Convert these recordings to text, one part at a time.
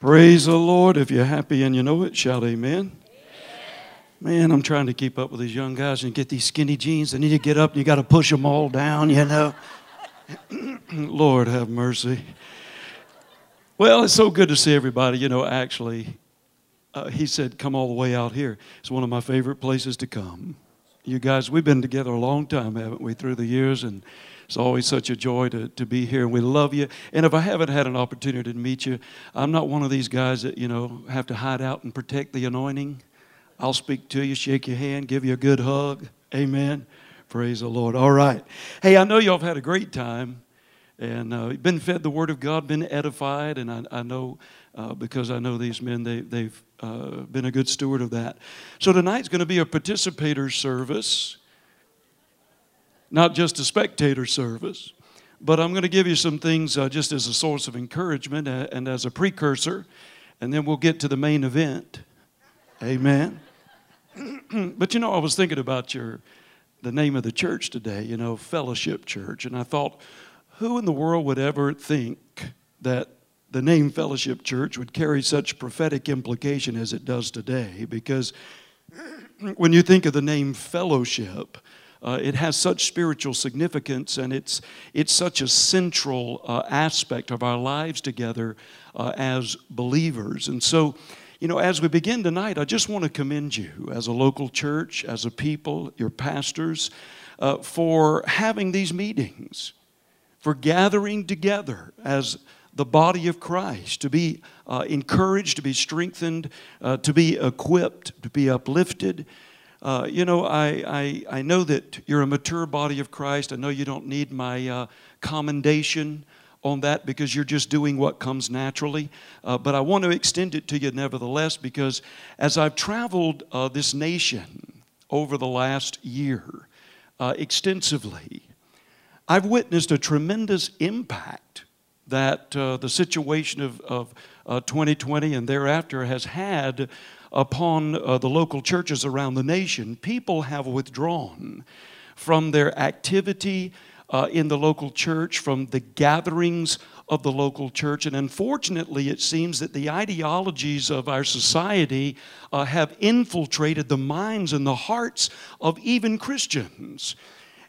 Praise the Lord. If you're happy and you know it, shout amen. Man, I'm trying to keep up with these young guys and get these skinny jeans. They need to get up and you got to push them all down, you know. Lord have mercy. Well, it's so good to see everybody. You know, actually, uh, he said, Come all the way out here. It's one of my favorite places to come. You guys, we've been together a long time, haven't we, through the years? And it's always such a joy to, to be here, and we love you. And if I haven't had an opportunity to meet you, I'm not one of these guys that, you know, have to hide out and protect the anointing. I'll speak to you, shake your hand, give you a good hug. Amen. Praise the Lord. All right. Hey, I know y'all have had a great time and uh, been fed the Word of God, been edified, and I, I know uh, because I know these men, they, they've uh, been a good steward of that. So tonight's going to be a participator service, not just a spectator service. But I'm going to give you some things uh, just as a source of encouragement uh, and as a precursor, and then we'll get to the main event. Amen. but you know, I was thinking about your the name of the church today, you know, Fellowship Church, and I thought, who in the world would ever think that the name Fellowship Church would carry such prophetic implication as it does today? Because when you think of the name fellowship, uh, it has such spiritual significance and it's, it's such a central uh, aspect of our lives together uh, as believers. And so, you know, as we begin tonight, I just want to commend you as a local church, as a people, your pastors, uh, for having these meetings, for gathering together as the body of Christ, to be uh, encouraged, to be strengthened, uh, to be equipped, to be uplifted. Uh, you know, I, I, I know that you're a mature body of Christ. I know you don't need my uh, commendation on that because you're just doing what comes naturally. Uh, but I want to extend it to you nevertheless because as I've traveled uh, this nation over the last year uh, extensively, I've witnessed a tremendous impact that uh, the situation of, of 2020 uh, and thereafter has had upon uh, the local churches around the nation. People have withdrawn from their activity uh, in the local church, from the gatherings of the local church. And unfortunately, it seems that the ideologies of our society uh, have infiltrated the minds and the hearts of even Christians.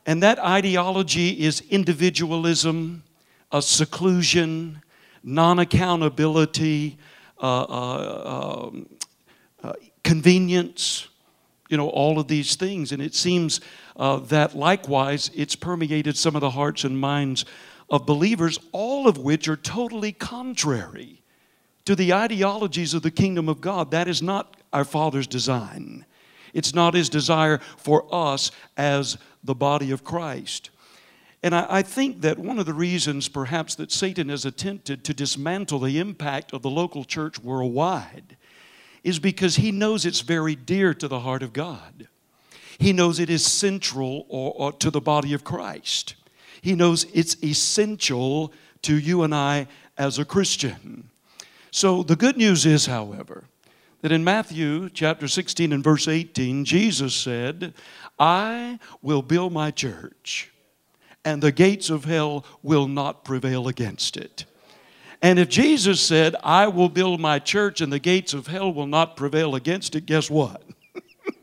And that ideology is individualism, uh, seclusion, non accountability, uh, uh, convenience, you know, all of these things. And it seems uh, that likewise it's permeated some of the hearts and minds of believers, all of which are totally contrary to the ideologies of the kingdom of God. That is not our Father's design. It's not His desire for us as the body of Christ. And I, I, think that one of the reasons, perhaps, that Satan has attempted to dismantle the impact of the local church worldwide is because he knows it's very dear to the heart of God. He knows it is central or, or to the body of Christ. He knows it's essential to you and I as a Christian. So the good news is, however, that in Matthew chapter 16 and verse 18, Jesus said, I will build my church, and the gates of hell will not prevail against it. And if Jesus said, I will build my church and the gates of hell will not prevail against it, guess what?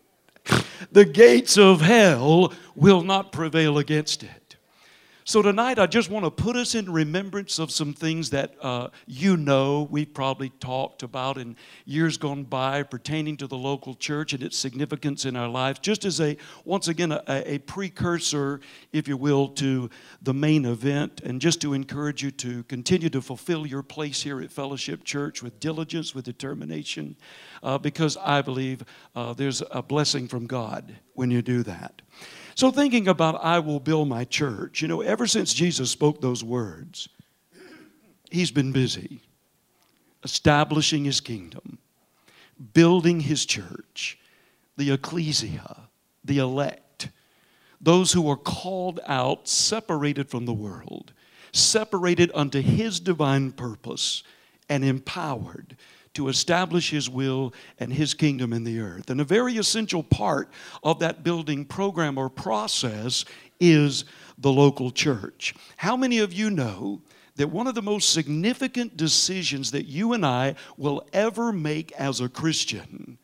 the gates of hell will not prevail against it. So, tonight, I just want to put us in remembrance of some things that uh, you know we've probably talked about in years gone by pertaining to the local church and its significance in our lives, just as a, once again, a, a precursor, if you will, to the main event, and just to encourage you to continue to fulfill your place here at Fellowship Church with diligence, with determination, uh, because I believe uh, there's a blessing from God when you do that. So, thinking about, I will build my church, you know, ever since Jesus spoke those words, he's been busy establishing his kingdom, building his church, the ecclesia, the elect, those who are called out, separated from the world, separated unto his divine purpose, and empowered to establish His will and His kingdom in the earth. And a very essential part of that building program or process is the local church. How many of you know that one of the most significant decisions that you and I will ever make as a Christian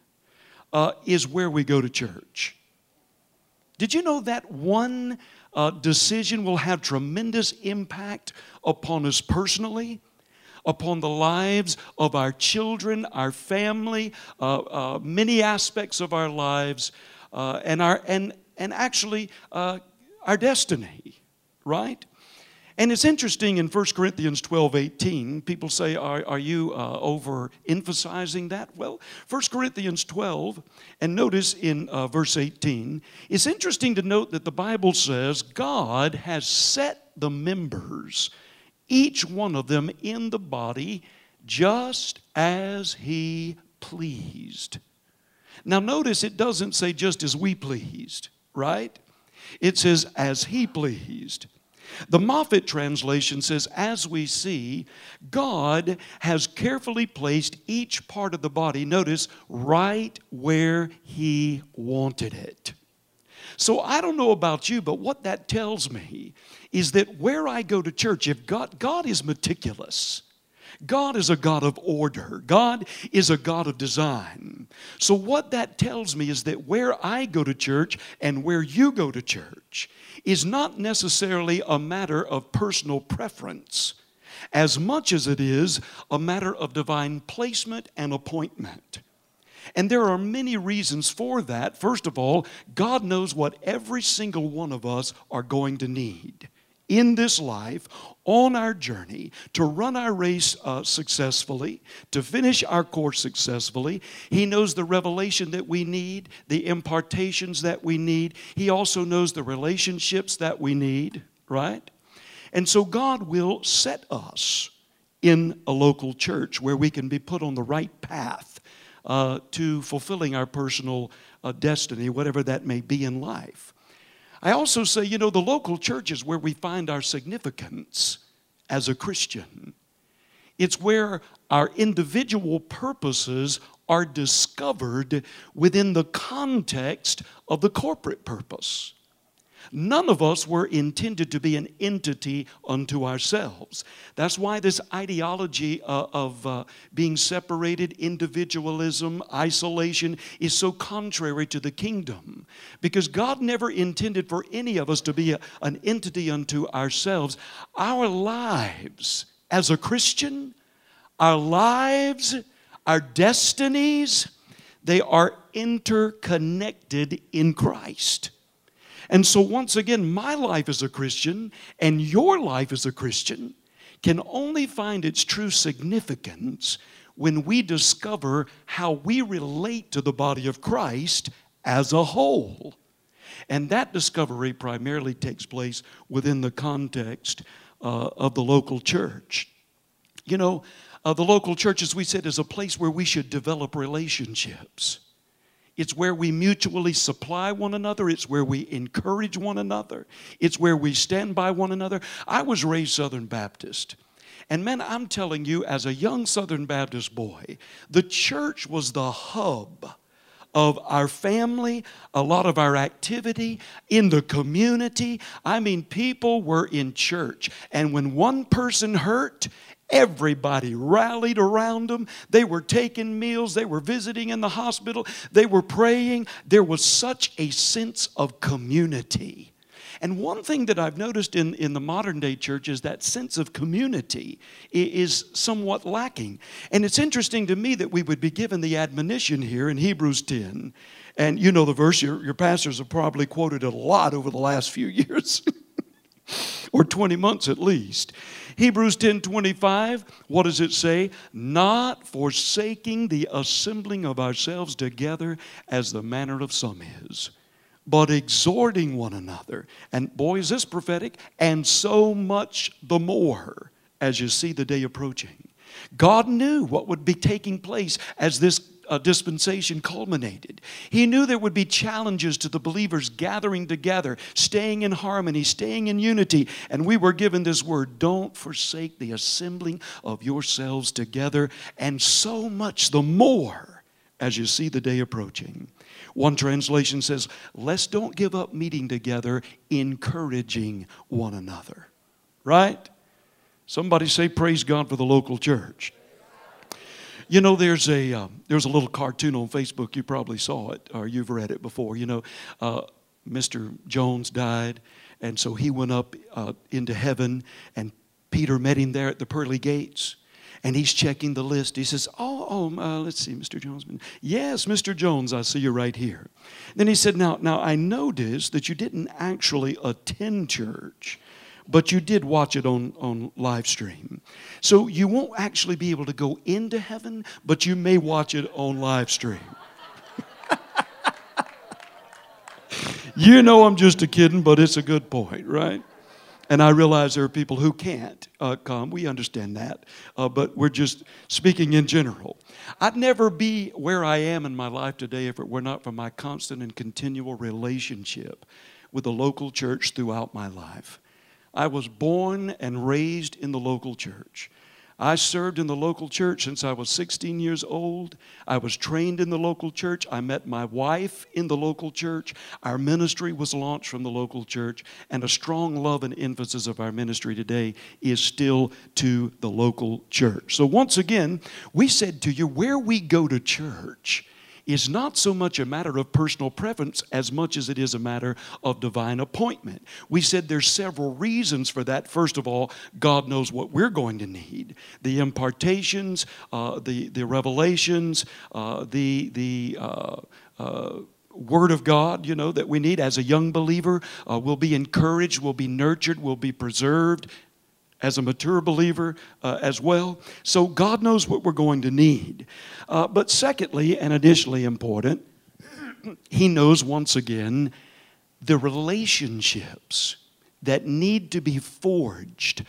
uh, is where we go to church. Did you know that one uh, decision will have tremendous impact upon us personally? Upon the lives of our children, our family, uh, uh, many aspects of our lives, uh, and, our, and, and actually uh, our destiny, right? And it's interesting in 1 Corinthians 12 18, people say, Are, are you uh, overemphasizing that? Well, 1 Corinthians 12, and notice in uh, verse 18, it's interesting to note that the Bible says God has set the members, each one of them in the body, just as He pleased. Now, notice it doesn't say just as we pleased, right? It says as He pleased. The Moffatt translation says, As we see, God has carefully placed each part of the body, notice, right where He wanted it. So I don't know about you, but what that tells me is that where I go to church, if God, God is meticulous, God is a God of order. God is a God of design. So, what that tells me is that where I go to church and where you go to church is not necessarily a matter of personal preference as much as it is a matter of divine placement and appointment. And there are many reasons for that. First of all, God knows what every single one of us are going to need in this life on our journey to run our race uh, successfully, to finish our course successfully. He knows the revelation that we need, the impartations that we need. He also knows the relationships that we need, right? And so God will set us in a local church where we can be put on the right path uh, to fulfilling our personal uh, destiny, whatever that may be in life. I also say, you know, the local church is where we find our significance as a Christian. It's where our individual purposes are discovered within the context of the corporate purpose. None of us were intended to be an entity unto ourselves. That's why this ideology uh, of uh, being separated, individualism, isolation is so contrary to the kingdom. Because God never intended for any of us to be a, an entity unto ourselves. Our lives as a Christian, our lives, our destinies, they are interconnected in Christ. And so, once again, my life as a Christian and your life as a Christian can only find its true significance when we discover how we relate to the body of Christ as a whole. And that discovery primarily takes place within the context uh, of the local church. You know, uh, the local church, as we said, is a place where we should develop relationships. It's where we mutually supply one another. It's where we encourage one another. It's where we stand by one another. I was raised Southern Baptist. And man, I'm telling you, as a young Southern Baptist boy, the church was the hub of our family, a lot of our activity in the community. I mean, people were in church. And when one person hurt, Everybody rallied around them. They were taking meals. They were visiting in the hospital. They were praying. There was such a sense of community. And one thing that I've noticed in, in the modern day church is that sense of community is somewhat lacking. And it's interesting to me that we would be given the admonition here in Hebrews 10. And you know the verse, your, your pastors have probably quoted it a lot over the last few years, or 20 months at least. Hebrews 10 25, what does it say? Not forsaking the assembling of ourselves together as the manner of some is, but exhorting one another. And boy, is this prophetic, and so much the more as you see the day approaching. God knew what would be taking place as this uh, dispensation culminated. He knew there would be challenges to the believers gathering together, staying in harmony, staying in unity. And we were given this word don't forsake the assembling of yourselves together, and so much the more as you see the day approaching. One translation says, Let's don't give up meeting together, encouraging one another. Right? Somebody say, Praise God for the local church. You know, there's a uh, there's a little cartoon on Facebook. You probably saw it or you've read it before. You know, uh, Mr. Jones died, and so he went up uh, into heaven, and Peter met him there at the pearly gates. And he's checking the list. He says, Oh, oh uh, let's see, Mr. Jones. Yes, Mr. Jones, I see you right here. Then he said, Now, now I noticed that you didn't actually attend church but you did watch it on, on live stream. So you won't actually be able to go into heaven, but you may watch it on live stream. you know I'm just a kidding, but it's a good point, right? And I realize there are people who can't uh, come. We understand that. Uh, but we're just speaking in general. I'd never be where I am in my life today if it were not for my constant and continual relationship with the local church throughout my life. I was born and raised in the local church. I served in the local church since I was 16 years old. I was trained in the local church. I met my wife in the local church. Our ministry was launched from the local church, and a strong love and emphasis of our ministry today is still to the local church. So, once again, we said to you, where we go to church is not so much a matter of personal preference as much as it is a matter of divine appointment. We said there's several reasons for that. First of all, God knows what we're going to need the impartations, uh, the, the revelations, uh, the, the uh, uh Word of God, you know, that we need as a young believer. Uh, we'll be encouraged, we'll be nurtured, we'll be preserved, as a mature believer uh, as well. So God knows what we're going to need. Uh, but secondly, and additionally important, He knows once again the relationships that need to be forged.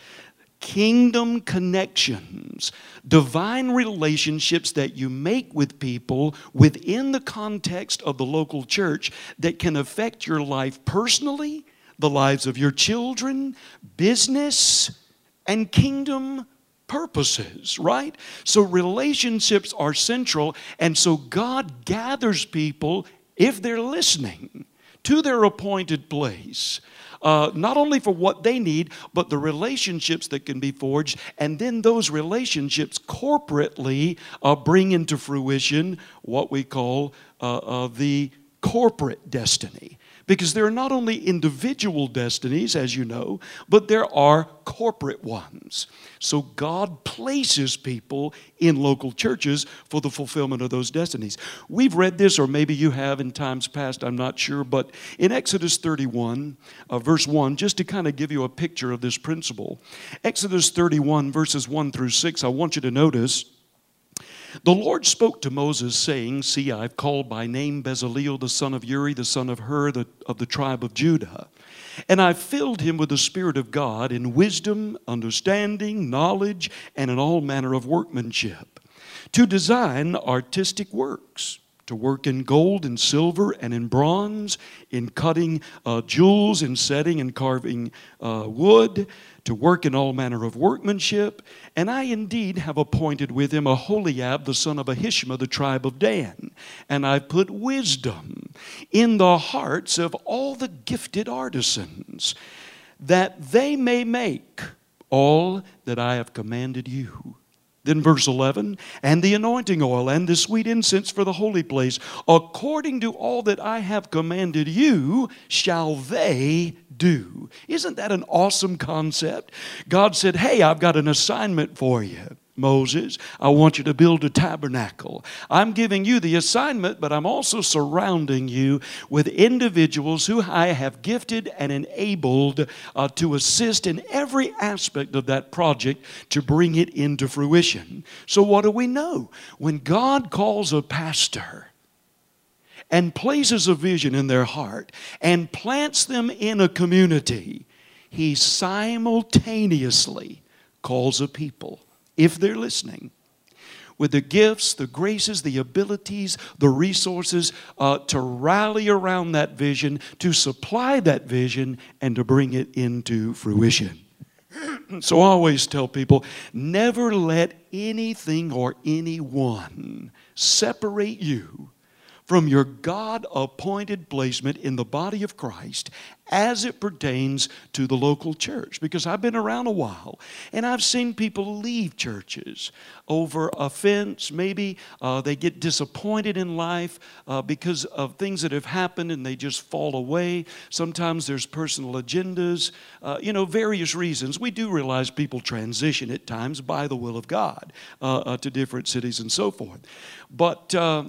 Kingdom connections, divine relationships that you make with people within the context of the local church that can affect your life personally, the lives of your children, business, and kingdom purposes, right? So relationships are central, and so God gathers people, if they're listening, to their appointed place. Uh, not only for what they need, but the relationships that can be forged, and then those relationships corporately uh, bring into fruition what we call uh, uh the corporate destiny. Because there are not only individual destinies, as you know, but there are corporate ones. So God places people in local churches for the fulfillment of those destinies. We've read this, or maybe you have in times past, I'm not sure, but in Exodus 31, uh, verse 1, just to kind of give you a picture of this principle, Exodus 31, verses 1 through 6, I want you to notice the Lord spoke to Moses, saying, See, I've called by name Bezaleel, the son of Uri, the son of Hur, the, of the tribe of Judah. And I've filled him with the Spirit of God in wisdom, understanding, knowledge, and in all manner of workmanship, to design artistic works to work in gold and silver and in bronze, in cutting uh, jewels, in setting and carving uh, wood, to work in all manner of workmanship. And I indeed have appointed with him Aholiab, the son of Ahishma, the tribe of Dan. And I've put wisdom in the hearts of all the gifted artisans, that they may make all that I have commanded you. Then, verse 11, and the anointing oil and the sweet incense for the holy place, according to all that I have commanded you, shall they do. Isn't that an awesome concept? God said, Hey, I've got an assignment for you. Moses, I want you to build a tabernacle. I'm giving you the assignment, but I'm also surrounding you with individuals who I have gifted and enabled uh, to assist in every aspect of that project to bring it into fruition. So, what do we know? When God calls a pastor, and places a vision in their heart and plants them in a community, he simultaneously calls a people if they're listening, with the gifts, the graces, the abilities, the resources uh, to rally around that vision, to supply that vision, and to bring it into fruition. So I always tell people never let anything or anyone separate you from your God appointed placement in the body of Christ as it pertains to the local church. Because I've been around a while and I've seen people leave churches over offense. Maybe uh, they get disappointed in life uh, because of things that have happened and they just fall away. Sometimes there's personal agendas, uh, you know, various reasons. We do realize people transition at times by the will of God uh, uh, to different cities and so forth. But uh,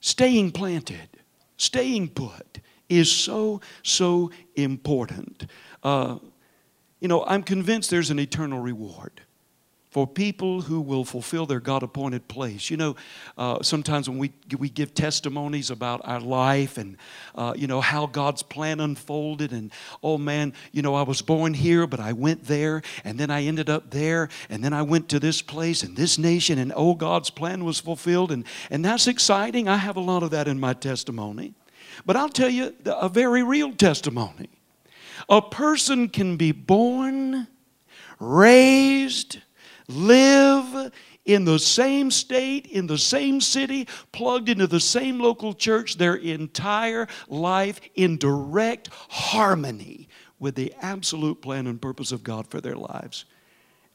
staying planted, staying put is so, so important. Uh, you know, I'm convinced there's an eternal reward for people who will fulfill their God appointed place. You know, uh, sometimes when we, we give testimonies about our life and, uh, you know, how God's plan unfolded, and oh man, you know, I was born here, but I went there, and then I ended up there, and then I went to this place and this nation, and oh, God's plan was fulfilled, and, and that's exciting. I have a lot of that in my testimony. But I'll tell you a very real testimony. A person can be born, raised, live in the same state, in the same city, plugged into the same local church their entire life in direct harmony with the absolute plan and purpose of God for their lives.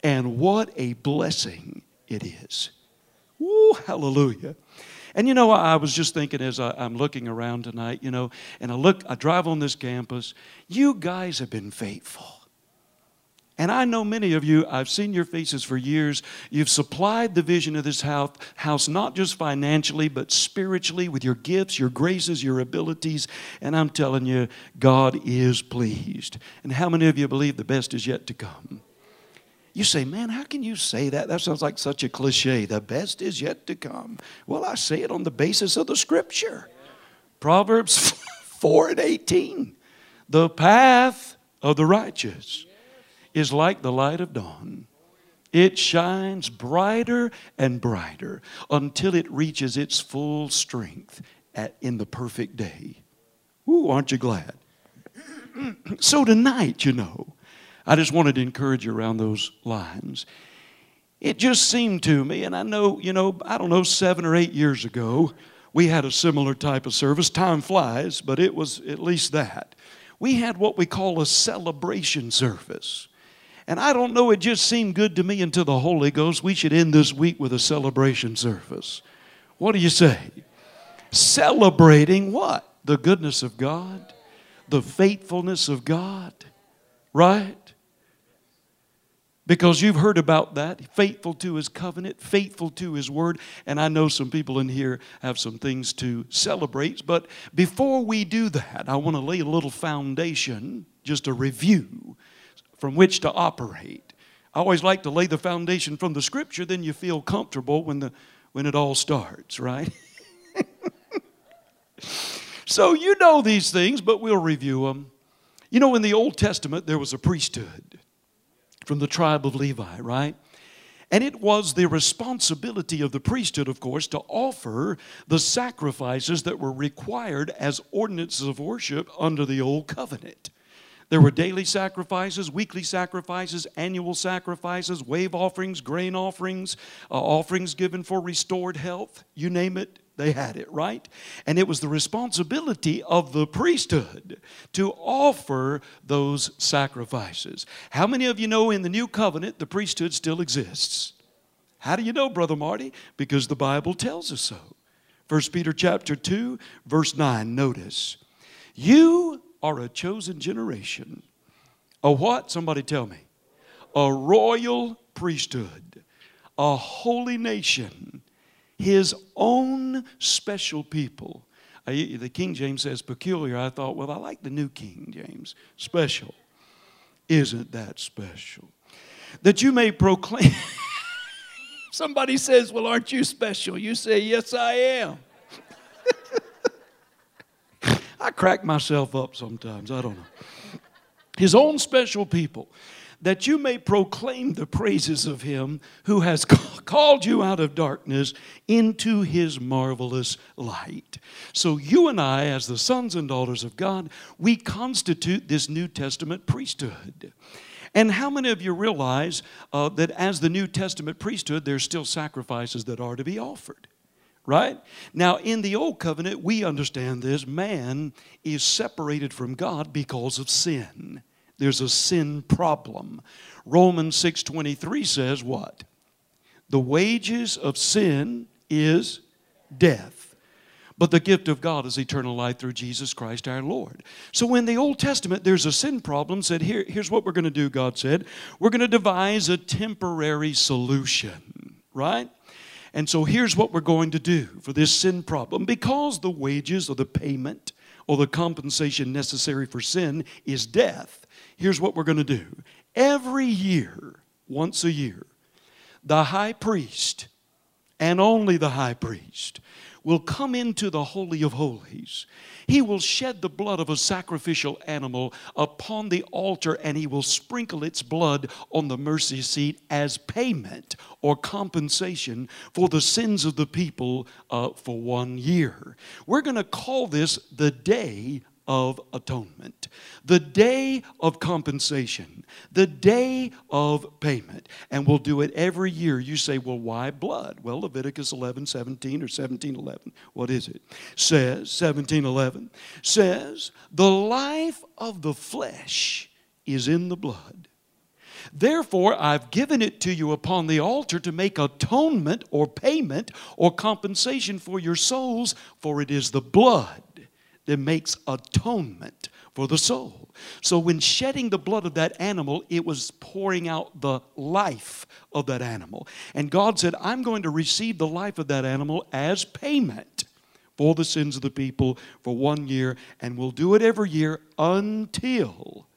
And what a blessing it is. Woo, hallelujah. And you know, I was just thinking as I, am looking around tonight, you know, and I look, I drive on this campus, you guys have been faithful. And I know many of you, I've seen your faces for years. You've supplied the vision of this house, house, not just financially, but spiritually with your gifts, your graces, your abilities. And I'm telling you, God is pleased. And how many of you believe the best is yet to come? You say, man, how can you say that? That sounds like such a cliche. The best is yet to come. Well, I say it on the basis of the scripture. Proverbs 4 and 18. The path of the righteous is like the light of dawn. It shines brighter and brighter until it reaches its full strength at, in the perfect day. Ooh, aren't you glad? so tonight, you know, I just wanted to encourage you around those lines. It just seemed to me, and I know, you know, I don't know, seven or eight years ago, we had a similar type of service. Time flies, but it was at least that. We had what we call a celebration service. And I don't know, it just seemed good to me until the Holy Ghost. We should end this week with a celebration service. What do you say? Celebrating what? The goodness of God, the faithfulness of God, right? Because you've heard about that. Faithful to his covenant, faithful to his word. And I know some people in here have some things to celebrate. But before we do that, I want to lay a little foundation, just a review from which to operate. I always like to lay the foundation from the scripture, then you feel comfortable when, the, when it all starts, right? so you know these things, but we'll review them. You know, in the Old Testament, there was a priesthood from the tribe of Levi, right? And it was the responsibility of the priesthood, of course, to offer the sacrifices that were required as ordinances of worship under the Old Covenant. There were daily sacrifices, weekly sacrifices, annual sacrifices, wave offerings, grain offerings, uh, offerings given for restored health. You name it, they had it, right? And it was the responsibility of the priesthood to offer those sacrifices. How many of you know in the new covenant the priesthood still exists? How do you know, Brother Marty? Because the Bible tells us so. 1 Peter chapter 2, verse 9, notice. You are a chosen generation. A what? Somebody tell me. A royal priesthood, a holy nation, his own special people. I, the King James says peculiar. I thought, well, I like the New King James. Special. Isn't that special? That you may proclaim. Somebody says, well, aren't you special? You say, yes, I am. I crack myself up sometimes. I don't know. His own special people, that you may proclaim the praises of him who has called you out of darkness into his marvelous light. So, you and I, as the sons and daughters of God, we constitute this New Testament priesthood. And how many of you realize uh, that as the New Testament priesthood, there's still sacrifices that are to be offered? Right? Now, in the old covenant, we understand this man is separated from God because of sin. There's a sin problem. Romans 6:23 says what? The wages of sin is death. But the gift of God is eternal life through Jesus Christ our Lord. So in the Old Testament, there's a sin problem. Said, Here, here's what we're going to do, God said. We're going to devise a temporary solution, right? And so here's what we're going to do for this sin problem. Because the wages or the payment or the compensation necessary for sin is death, here's what we're going to do. Every year, once a year, the high priest, and only the high priest, will come into the Holy of Holies. He will shed the blood of a sacrificial animal upon the altar and he will sprinkle its blood on the mercy seat as payment or compensation for the sins of the people uh, for one year. We're going to call this the Day of atonement, the day of compensation, the day of payment. And we'll do it every year. You say, well, why blood? Well, Leviticus 11, 17 or 17, 11. What is it? Says, 17, 11, says, the life of the flesh is in the blood. Therefore, I've given it to you upon the altar to make atonement or payment or compensation for your souls, for it is the blood that makes atonement for the soul. So, when shedding the blood of that animal, it was pouring out the life of that animal. And God said, I'm going to receive the life of that animal as payment for the sins of the people for one year, and we'll do it every year until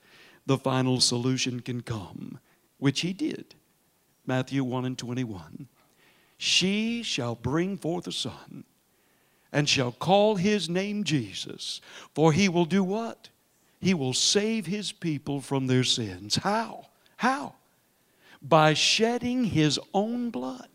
the final solution can come, which He did. Matthew 1 and 21. She shall bring forth a son and shall call his name Jesus. For he will do what? He will save his people from their sins. How? How? By shedding his own blood,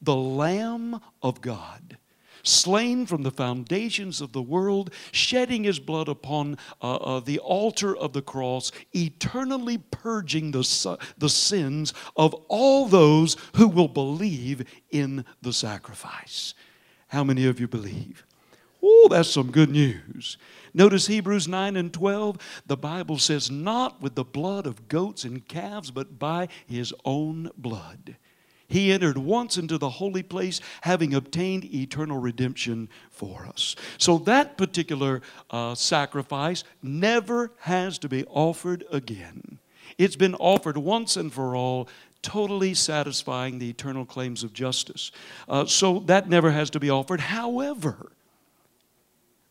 the Lamb of God, slain from the foundations of the world, shedding his blood upon uh, uh, the altar of the cross, eternally purging the, the sins of all those who will believe in the sacrifice. How many of you believe? Oh, that's some good news. Notice Hebrews 9 and 12. The Bible says, Not with the blood of goats and calves, but by his own blood. He entered once into the holy place, having obtained eternal redemption for us. So that particular uh, sacrifice never has to be offered again. It's been offered once and for all totally satisfying the eternal claims of justice. Uh, so that never has to be offered. However,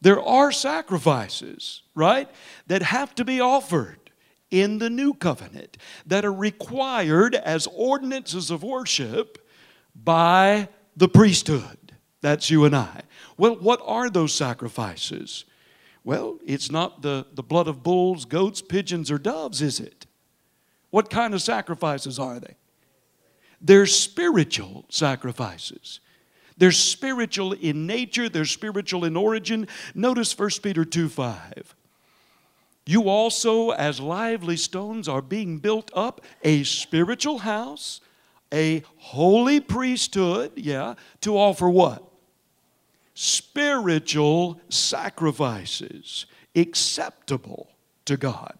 there are sacrifices, right, that have to be offered in the new covenant that are required as ordinances of worship by the priesthood. That's you and I. Well, what are those sacrifices? Well, it's not the, the blood of bulls, goats, pigeons, or doves, is it? What kind of sacrifices are they? They're spiritual sacrifices. They're spiritual in nature, they're spiritual in origin. Notice 1 Peter 2 5. You also, as lively stones, are being built up a spiritual house, a holy priesthood, yeah, to offer what? Spiritual sacrifices acceptable to God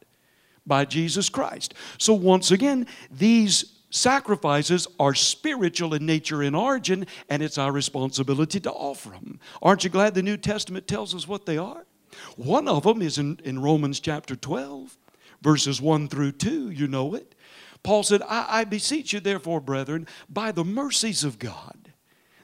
by Jesus Christ. So, once again, these sacrifices are spiritual in nature and origin, and it's our responsibility to offer them. Aren't you glad the New Testament tells us what they are? One of them is in, in Romans chapter 12, verses 1 through 2. You know it. Paul said, I, I beseech you, therefore, brethren, by the mercies of God,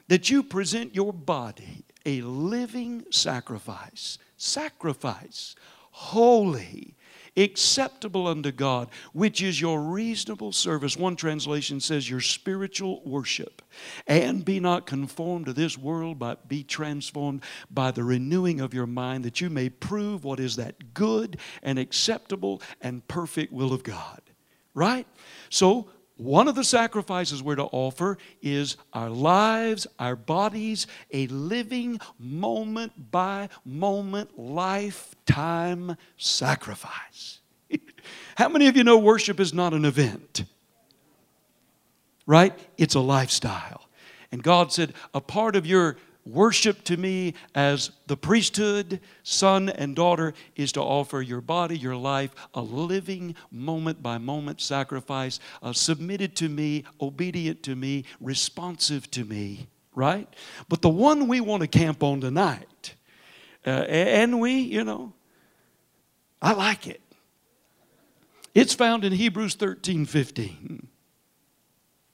that you present your body a living sacrifice, sacrifice, holy, acceptable unto God, which is your reasonable service. One translation says your spiritual worship. And be not conformed to this world, but be transformed by the renewing of your mind, that you may prove what is that good and acceptable and perfect will of God. Right? So, one of the sacrifices we're to offer is our lives, our bodies, a living moment by moment, lifetime sacrifice. How many of you know worship is not an event? Right? It's a lifestyle. And God said, a part of your Worship to me as the priesthood, son and daughter, is to offer your body, your life, a living, moment by moment sacrifice, uh, submitted to me, obedient to me, responsive to me, right? But the one we want to camp on tonight, uh, and we, you know, I like it. It's found in Hebrews 13 15.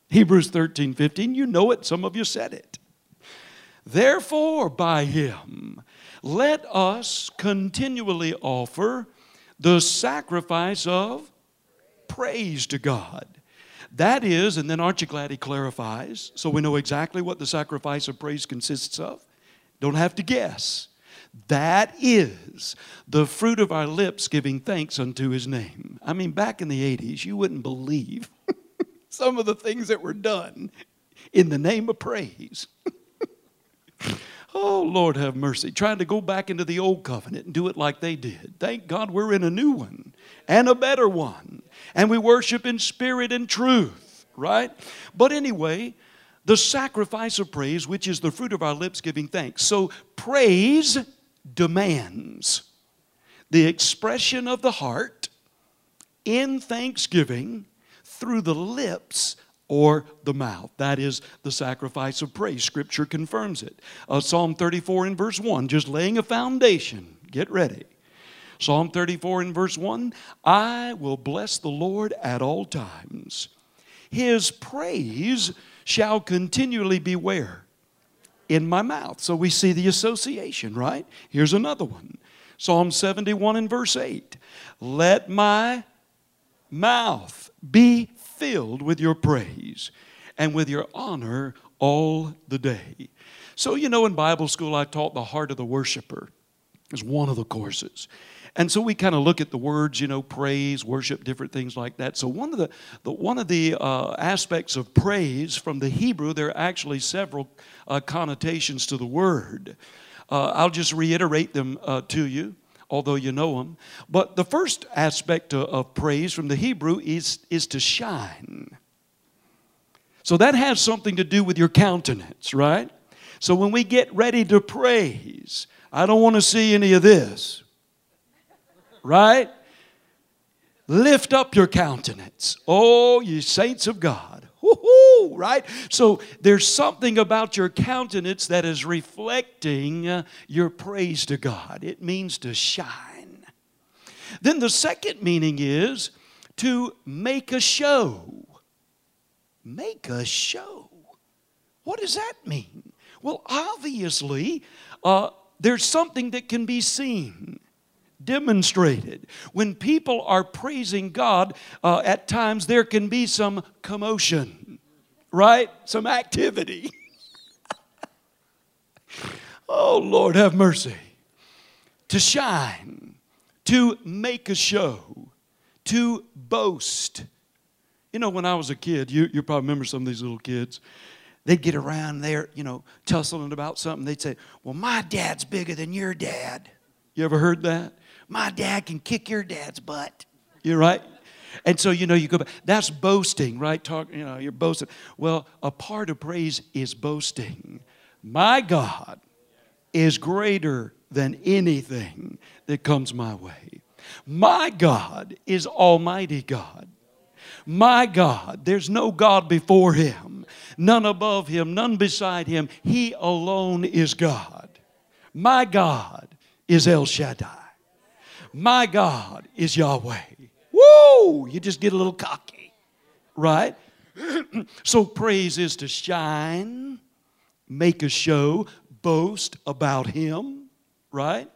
Hebrews 13 15, you know it, some of you said it. Therefore, by him, let us continually offer the sacrifice of praise to God. That is, and then aren't you glad he clarifies so we know exactly what the sacrifice of praise consists of? Don't have to guess. That is the fruit of our lips giving thanks unto his name. I mean, back in the 80s, you wouldn't believe some of the things that were done in the name of praise. oh, Lord, have mercy. Trying to go back into the old covenant and do it like they did. Thank God we're in a new one and a better one. And we worship in spirit and truth, right? But anyway, the sacrifice of praise, which is the fruit of our lips giving thanks. So, praise demands the expression of the heart in thanksgiving through the lips or the mouth. That is the sacrifice of praise. Scripture confirms it. Uh, Psalm 34 in verse 1, just laying a foundation. Get ready. Psalm 34 in verse 1 I will bless the Lord at all times. His praise shall continually be where? In my mouth. So we see the association, right? Here's another one Psalm 71 in verse 8 Let my mouth be filled with your praise and with your honor all the day. So, you know, in Bible school, I taught the heart of the worshiper as one of the courses. And so we kind of look at the words, you know, praise, worship, different things like that. So one of the, the one of the uh, aspects of praise from the Hebrew, there are actually several uh, connotations to the word. Uh, I'll just reiterate them uh, to you although you know them. But the first aspect of praise from the Hebrew is, is to shine. So that has something to do with your countenance, right? So when we get ready to praise, I don't want to see any of this, right? Lift up your countenance. Oh, you saints of God. Woo-hoo, right? So there's something about your countenance that is reflecting uh, your praise to God. It means to shine. Then the second meaning is to make a show. Make a show. What does that mean? Well, obviously, uh, there's something that can be seen demonstrated. When people are praising God, uh, at times there can be some commotion, right? Some activity. oh, Lord, have mercy. To shine, to make a show, to boast. You know, when I was a kid, you, you probably remember some of these little kids. They'd get around there, you know, tussling about something. They'd say, Well, my dad's bigger than your dad. You ever heard that? My dad can kick your dad's butt. You're right. And so, you know, you go back. That's boasting, right? Talk, you know, you're boasting. Well, a part of praise is boasting. My God is greater than anything that comes my way. My God is Almighty God. My God, there's no God before Him, none above Him, none beside Him. He alone is God. My God is El Shaddai. My God is Yahweh. You just get a little cocky, right? so praise is to shine, make a show, boast about Him, right?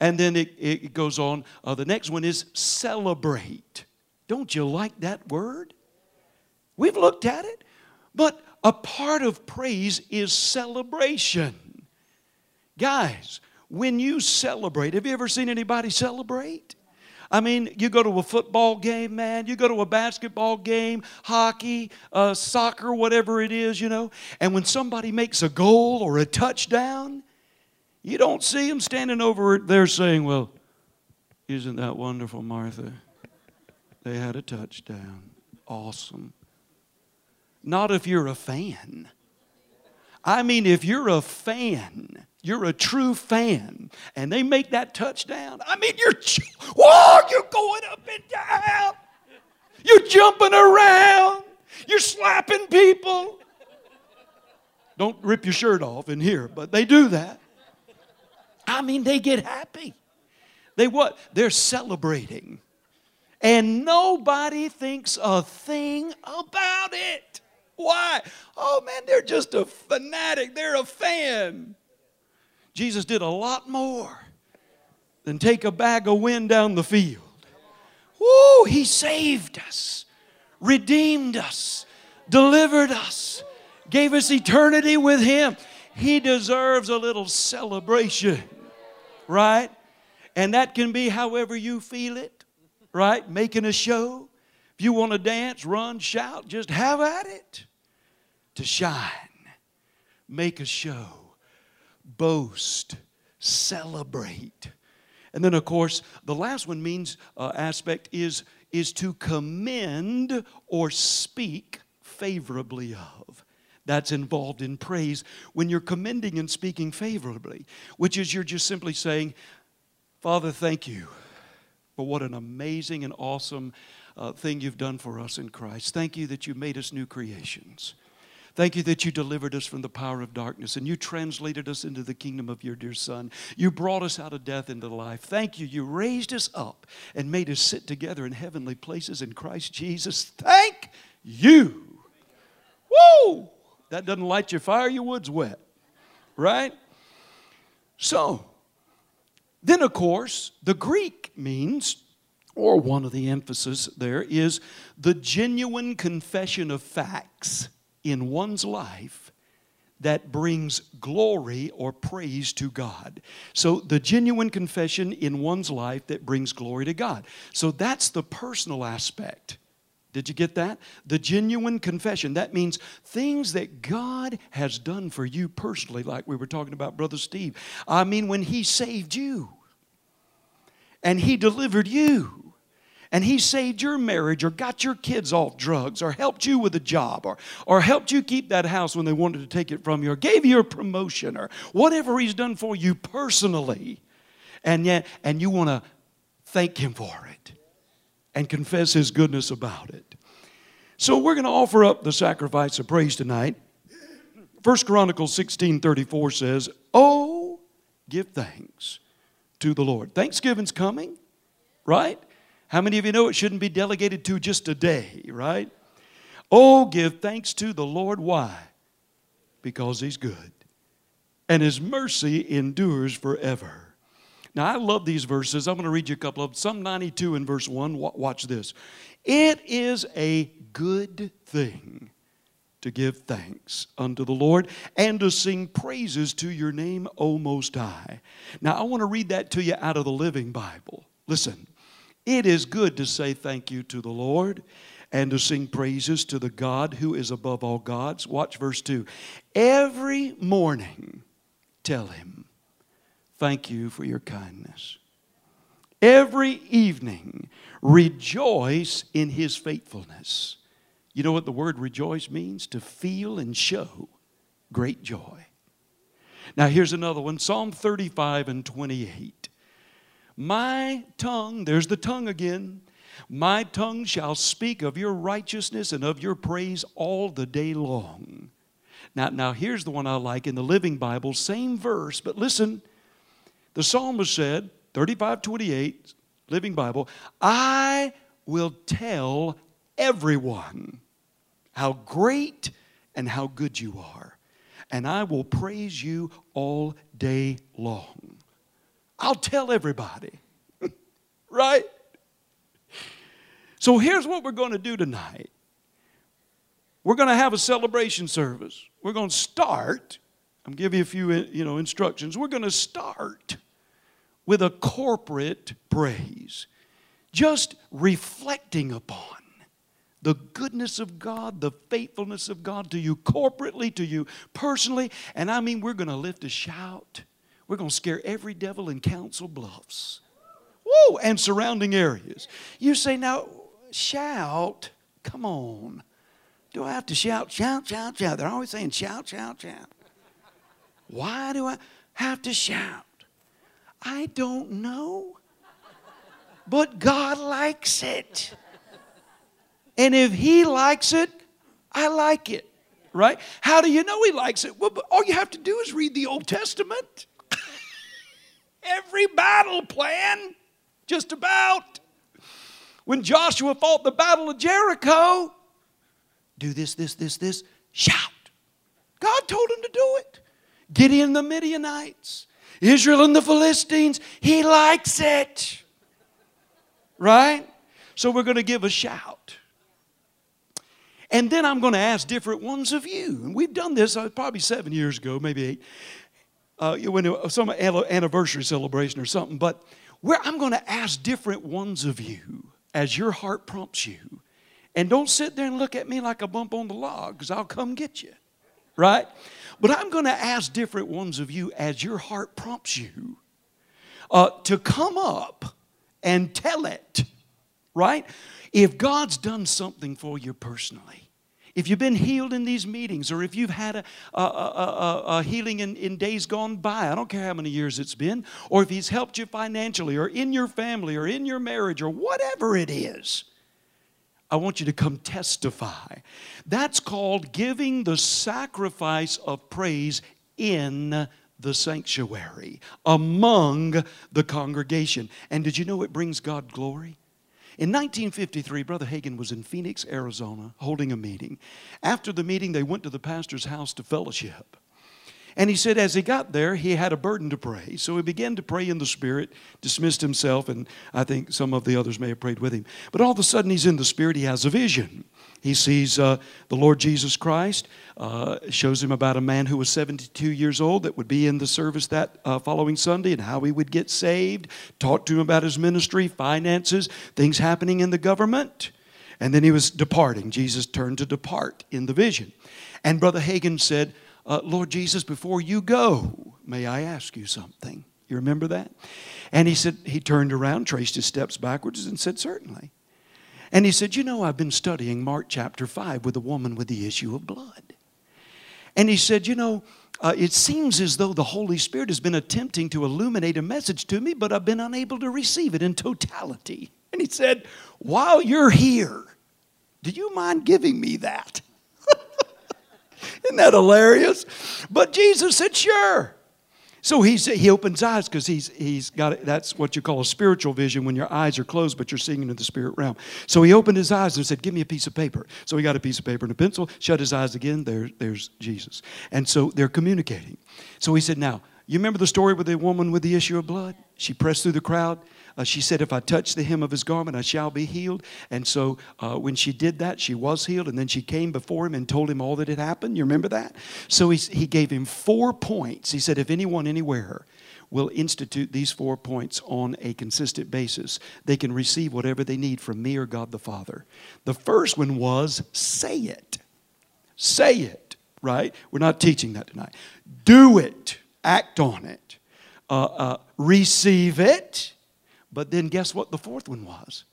And then it, it goes on. Uh, the next one is celebrate. Don't you like that word? We've looked at it, but a part of praise is celebration. Guys, when you celebrate, have you ever seen anybody celebrate? I mean, you go to a football game, man, you go to a basketball game, hockey, uh, soccer, whatever it is, you know, and when somebody makes a goal or a touchdown, you don't see them standing over there saying, Well, isn't that wonderful, Martha? They had a touchdown. Awesome. Not if you're a fan. I mean, if you're a fan, you're a true fan, and they make that touchdown, I mean, you're, whoa, you're going up and down. You're jumping around. You're slapping people. Don't rip your shirt off in here, but they do that. I mean, they get happy. They what? They're celebrating. And nobody thinks a thing about it. Why? Oh man, they're just a fanatic. They're a fan. Jesus did a lot more than take a bag of wind down the field. Woo, he saved us, redeemed us, delivered us, gave us eternity with him. He deserves a little celebration, right? And that can be however you feel it, right? Making a show. If you want to dance, run, shout, just have at it. To shine, make a show, boast, celebrate. And then, of course, the last one means uh, aspect is, is to commend or speak favorably of. That's involved in praise when you're commending and speaking favorably, which is you're just simply saying, Father, thank you for what an amazing and awesome uh, thing you've done for us in Christ. Thank you that you made us new creations. Thank you that you delivered us from the power of darkness and you translated us into the kingdom of your dear Son. You brought us out of death into life. Thank you. You raised us up and made us sit together in heavenly places in Christ Jesus. Thank you. Woo! That doesn't light your fire, your wood's wet. Right? So, then of course, the Greek means or one of the emphasis there is the genuine confession of facts in one's life that brings glory or praise to God. So, the genuine confession in one's life that brings glory to God. So, that's the personal aspect. Did you get that? The genuine confession. That means things that God has done for you personally, like we were talking about Brother Steve. I mean, when He saved you and He delivered you and he saved your marriage or got your kids off drugs or helped you with a job or, or helped you keep that house when they wanted to take it from you or gave you a promotion or whatever he's done for you personally. And yet and you want to thank him for it and confess his goodness about it. So we're going to offer up the sacrifice of praise tonight. First chronicles 16 34 says oh give thanks to the lord. Thanksgiving's coming right how many of you know it shouldn't be delegated to just a day, right? Oh, give thanks to the Lord. Why? Because He's good. And His mercy endures forever. Now, I love these verses. I'm going to read you a couple of them. Psalm 92 and verse 1. Watch this. It is a good thing to give thanks unto the Lord and to sing praises to your name, O Most High. Now, I want to read that to you out of the Living Bible. Listen. It is good to say thank you to the Lord and to sing praises to the God who is above all gods. Watch verse 2. Every morning, tell him, Thank you for your kindness. Every evening, rejoice in his faithfulness. You know what the word rejoice means? To feel and show great joy. Now, here's another one Psalm 35 and 28. My tongue, there's the tongue again. My tongue shall speak of your righteousness and of your praise all the day long. Now, now here's the one I like in the Living Bible, same verse, but listen. The psalmist said, 35 28, Living Bible, I will tell everyone how great and how good you are, and I will praise you all day long. I'll tell everybody. right? So here's what we're going to do tonight. We're going to have a celebration service. We're going to start. I'm giving you a few uh, you know, instructions. We're going to start with a corporate praise, just reflecting upon the goodness of God, the faithfulness of God to you corporately, to you personally. And I mean, we're going to lift a shout. We're going to scare every devil in Council Bluffs. Woo! And surrounding areas. You say, now, shout. Come on. Do I have to shout, shout, shout, shout? They're always saying shout, shout, shout. Why do I have to shout? I don't know. But God likes it. And if He likes it, I like it. Right? How do you know He likes it? Well, all you have to do is read the Old Testament. Every battle plan, just about. When Joshua fought the battle of Jericho, do this, this, this, this, shout. God told him to do it. Gideon the Midianites, Israel and the Philistines, he likes it. Right? So we're going to give a shout. And then I'm going to ask different ones of you. And we've done this uh, probably seven years ago, maybe eight, uh, when it, some anniversary celebration or something. But where I'm going to ask different ones of you as your heart prompts you. And don't sit there and look at me like a bump on the log, because I'll come get you. Right? But I'm going to ask different ones of you as your heart prompts you uh, to come up and tell it. Right? If God's done something for you personally, if you've been healed in these meetings, or if you've had a, a, a, a, healing in, in days gone by, I don't care how many years it's been, or if He's helped you financially, or in your family, or in your marriage, or whatever it is, I want you to come testify. That's called giving the sacrifice of praise in the sanctuary, among the congregation. And did you know it brings God glory? In 1953, Brother Hagin was in Phoenix, Arizona, holding a meeting. After the meeting, they went to the pastor's house to fellowship. And he said, as he got there, he had a burden to pray. So he began to pray in the Spirit, dismissed himself, and I think some of the others may have prayed with him. But all of a sudden, he's in the Spirit, he has a vision. He sees uh, the Lord Jesus Christ, uh, shows him about a man who was 72 years old that would be in the service that uh, following Sunday and how he would get saved, talked to him about his ministry, finances, things happening in the government. And then he was departing. Jesus turned to depart in the vision. And Brother Hagin said, uh, Lord Jesus, before you go, may I ask you something? You remember that? And he said, he turned around, traced his steps backwards, and said, Certainly. And he said, You know, I've been studying Mark chapter 5 with a woman with the issue of blood. And he said, You know, uh, it seems as though the Holy Spirit has been attempting to illuminate a message to me, but I've been unable to receive it in totality. And he said, While you're here, do you mind giving me that? Isn't that hilarious? But Jesus said, Sure. So he's, he opens eyes because he's, he's got. That's what you call a spiritual vision when your eyes are closed, but you're seeing into the spirit realm. So he opened his eyes and said, Give me a piece of paper. So he got a piece of paper and a pencil, shut his eyes again. There, there's Jesus. And so they're communicating. So he said, Now, you remember the story with the woman with the issue of blood? She pressed through the crowd. Uh, she said, If I touch the hem of his garment, I shall be healed. And so uh, when she did that, she was healed. And then she came before him and told him all that had happened. You remember that? So he, he gave him four points. He said, If anyone anywhere will institute these four points on a consistent basis, they can receive whatever they need from me or God the Father. The first one was say it. Say it, right? We're not teaching that tonight. Do it, act on it, uh, uh, receive it but then guess what the fourth one was?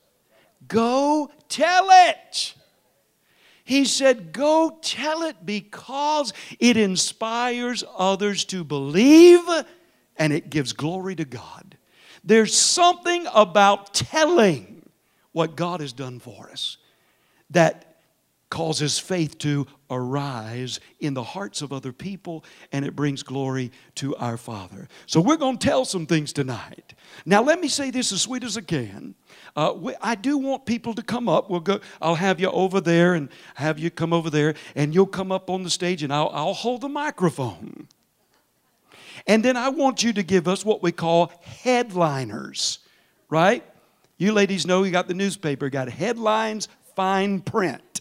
Go tell it. He said, Go tell it because it inspires others to believe and it gives glory to God. There's something about telling what God has done for us that causes faith to arise in the hearts of other people and it brings glory to our Father. So we're going to tell some things tonight. Now, let me say this as sweet as I can. Uh, we, I do want people to come up. We'll go. I'll have you over there and have you come over there, and you'll come up on the stage, and I'll, I'll hold the microphone. And then I want you to give us what we call headliners, right? You ladies know you got the newspaper, got headlines, fine print.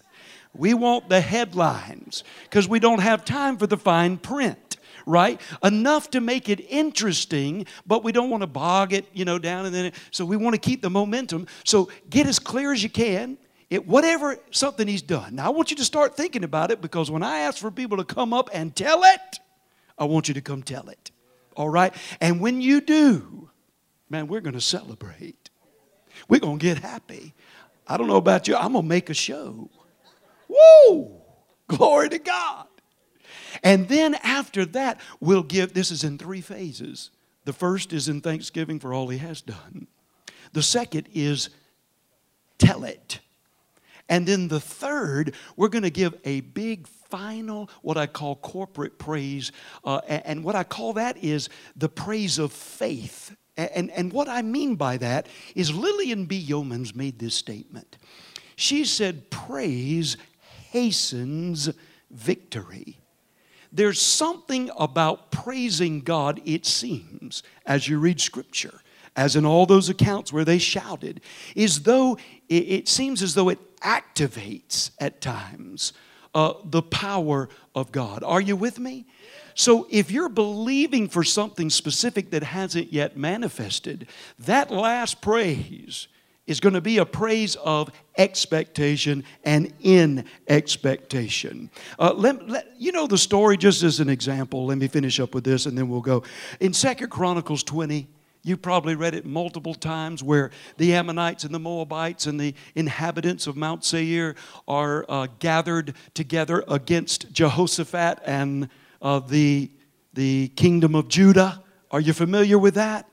We want the headlines because we don't have time for the fine print, right? Enough to make it interesting, but we don't want to bog it, you know, down and then. So we want to keep the momentum. So get as clear as you can. It, whatever something he's done. Now I want you to start thinking about it because when I ask for people to come up and tell it, I want you to come tell it. All right? And when you do, man, we're going to celebrate. We're going to get happy. I don't know about you, I'm going to make a show. Woo! Glory to God. And then after that, we'll give, this is in three phases. The first is in thanksgiving for all he has done. The second is tell it. And then the third, we're going to give a big final, what I call corporate praise. Uh, and what I call that is the praise of faith. And, and what I mean by that is Lillian B. Yeomans made this statement. She said, Praise hastens victory. There's something about praising God, it seems, as you read Scripture, as in all those accounts where they shouted, is though it, seems as though it activates at times uh, the power of God. Are you with me? So, if you're believing for something specific that hasn't yet manifested, that last praise is going to be a praise of expectation and in expectation. Uh, let, let, you know the story, just as an example. Let me finish up with this and then we'll go. In Second Chronicles 20, you probably read it multiple times where the Ammonites and the Moabites and the inhabitants of Mount Seir are uh, gathered together against Jehoshaphat and uh, the, the kingdom of Judah. Are you familiar with that?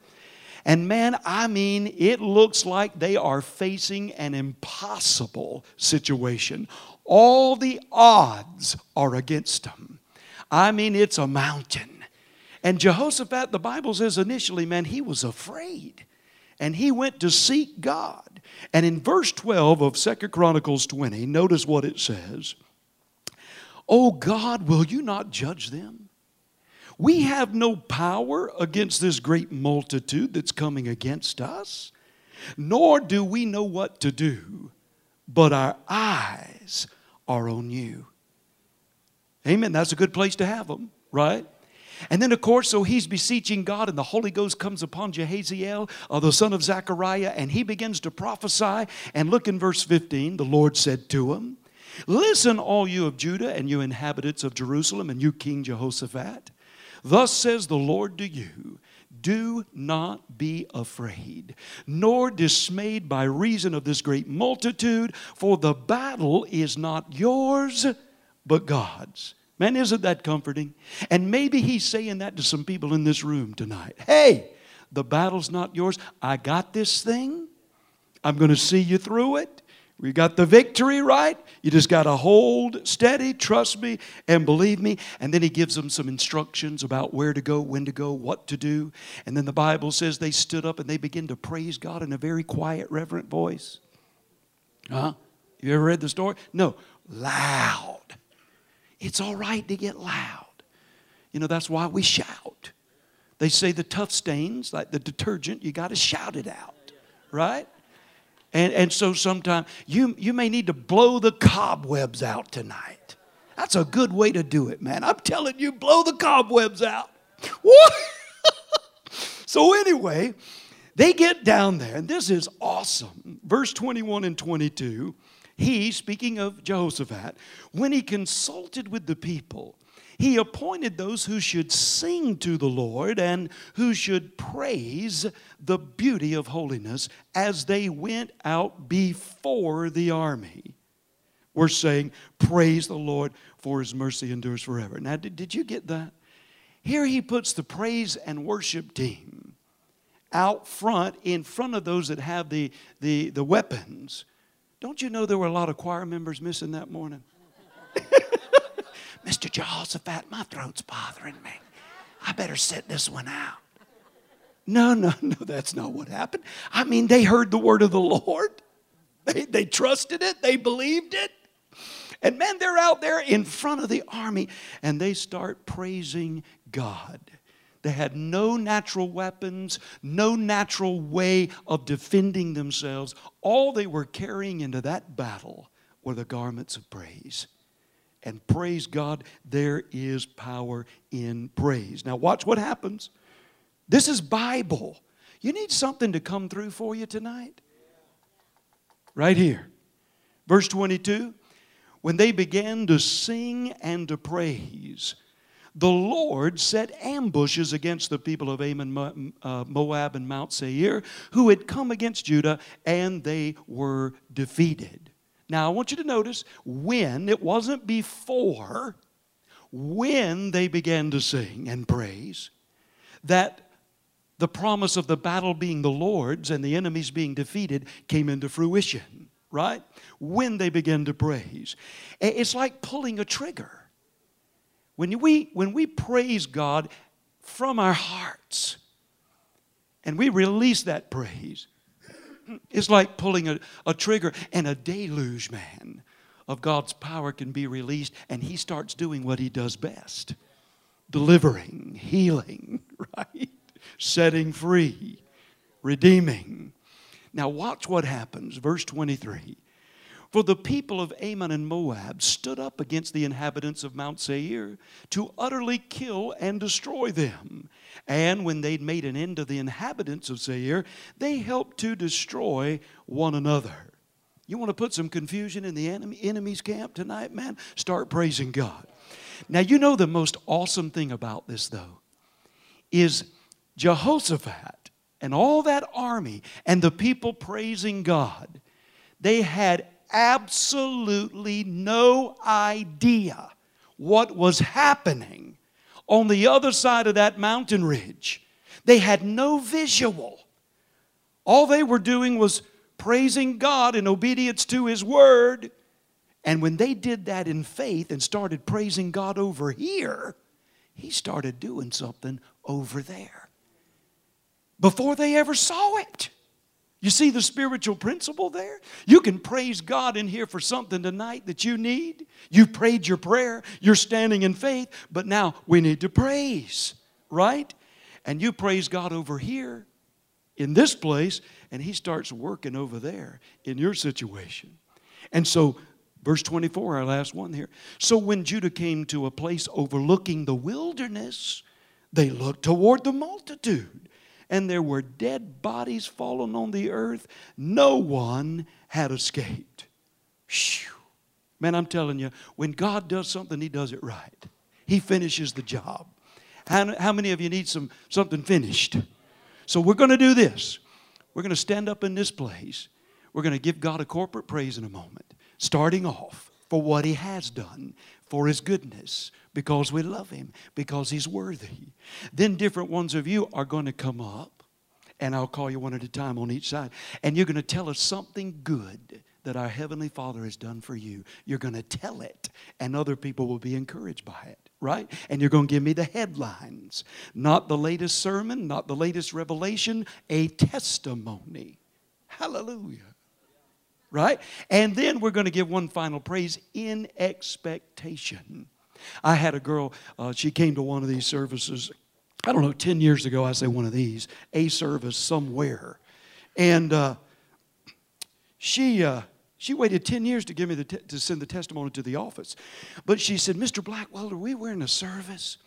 And man, I mean, it looks like they are facing an impossible situation. All the odds are against them. I mean, it's a mountain. And Jehoshaphat, the Bible says initially, man, he was afraid. And he went to seek God. And in verse 12 of Second Chronicles 20, notice what it says Oh God, will you not judge them? We have no power against this great multitude that's coming against us, nor do we know what to do, but our eyes are on you. Amen. That's a good place to have them, right? And then, of course, so he's beseeching God, and the Holy Ghost comes upon Jehaziel, uh, the son of Zechariah, and he begins to prophesy. And look in verse 15 the Lord said to him, Listen, all you of Judah, and you inhabitants of Jerusalem, and you, King Jehoshaphat. Thus says the Lord to you do not be afraid, nor dismayed by reason of this great multitude, for the battle is not yours, but God's. Man, isn't that comforting? And maybe he's saying that to some people in this room tonight. Hey, the battle's not yours. I got this thing. I'm going to see you through it. We got the victory, right? You just got to hold steady, trust me, and believe me. And then he gives them some instructions about where to go, when to go, what to do. And then the Bible says they stood up and they began to praise God in a very quiet, reverent voice. Huh? You ever read the story? No, loud. It's all right to get loud. You know, that's why we shout. They say the tough stains, like the detergent, you got to shout it out, right? And, and so sometimes you, you may need to blow the cobwebs out tonight. That's a good way to do it, man. I'm telling you, blow the cobwebs out. What? so, anyway, they get down there, and this is awesome. Verse 21 and 22 he, speaking of Jehoshaphat, when he consulted with the people, he appointed those who should sing to the Lord and who should praise the beauty of holiness as they went out before the army. We're saying, Praise the Lord, for his mercy endures forever. Now, did, did you get that? Here he puts the praise and worship team out front, in front of those that have the, the, the weapons. Don't you know there were a lot of choir members missing that morning? Mr. Jehoshaphat, my throat's bothering me. I better sit this one out. No, no, no, that's not what happened. I mean, they heard the word of the Lord, they, they trusted it, they believed it. And man, they're out there in front of the army and they start praising God. They had no natural weapons, no natural way of defending themselves. All they were carrying into that battle were the garments of praise. And praise God, there is power in praise. Now, watch what happens. This is Bible. You need something to come through for you tonight? Right here. Verse 22 When they began to sing and to praise, the Lord set ambushes against the people of Ammon, uh, Moab, and Mount Seir, who had come against Judah, and they were defeated. Now, I want you to notice when, it wasn't before, when they began to sing and praise, that the promise of the battle being the Lord's and the enemies being defeated came into fruition, right? When they began to praise. It's like pulling a trigger. When we, when we praise God from our hearts and we release that praise, it's like pulling a, a trigger and a deluge, man, of God's power can be released, and He starts doing what He does best delivering, healing, right? Setting free, redeeming. Now, watch what happens. Verse 23. For the people of Ammon and Moab stood up against the inhabitants of Mount Seir to utterly kill and destroy them. And when they'd made an end of the inhabitants of Seir, they helped to destroy one another. You want to put some confusion in the enemy's camp tonight, man? Start praising God. Now, you know the most awesome thing about this, though, is Jehoshaphat and all that army and the people praising God, they had absolutely no idea what was happening on the other side of that mountain ridge. They had no visual. All they were doing was praising God in obedience to His Word. And when they did that in faith and started praising God over here, He started doing something over there before they ever saw it. You see the spiritual principle there? You can praise God in here for something tonight that you need. You prayed your prayer, you're standing in faith, but now we need to praise, right? And you praise God over here in this place, and He starts working over there in your situation. And so, verse 24, our last one here. So when Judah came to a place overlooking the wilderness, they looked toward the multitude and there were dead bodies fallen on the earth. No one had escaped. Whew. Man, I'm telling you, when God does something, He does it right. He finishes the job. How, how many of you need some, something finished? So we're going to do this. We're going to stand up in this place. We're going to give God a corporate praise in a moment, starting off for what He has done, for His goodness, because we love Him, because He's worthy. Then different ones of you are going to come up, and I'll call you one at a time on each side, and you're going to tell us something good that our Heavenly Father has done for you. You're going to tell it, and other people will be encouraged by it, right? And you're going to give me the headlines. Not the latest sermon, not the latest revelation, a testimony. Hallelujah. Right? And then we're going to give one final praise in expectation. I had a girl, uh, she came to one of these services, I don't know, 10 years ago, I say one of these, a service somewhere. And uh, she, uh, she waited 10 years to give me the te- to send the testimony to the office. But she said, Mr. Blackwelder, we were in a service.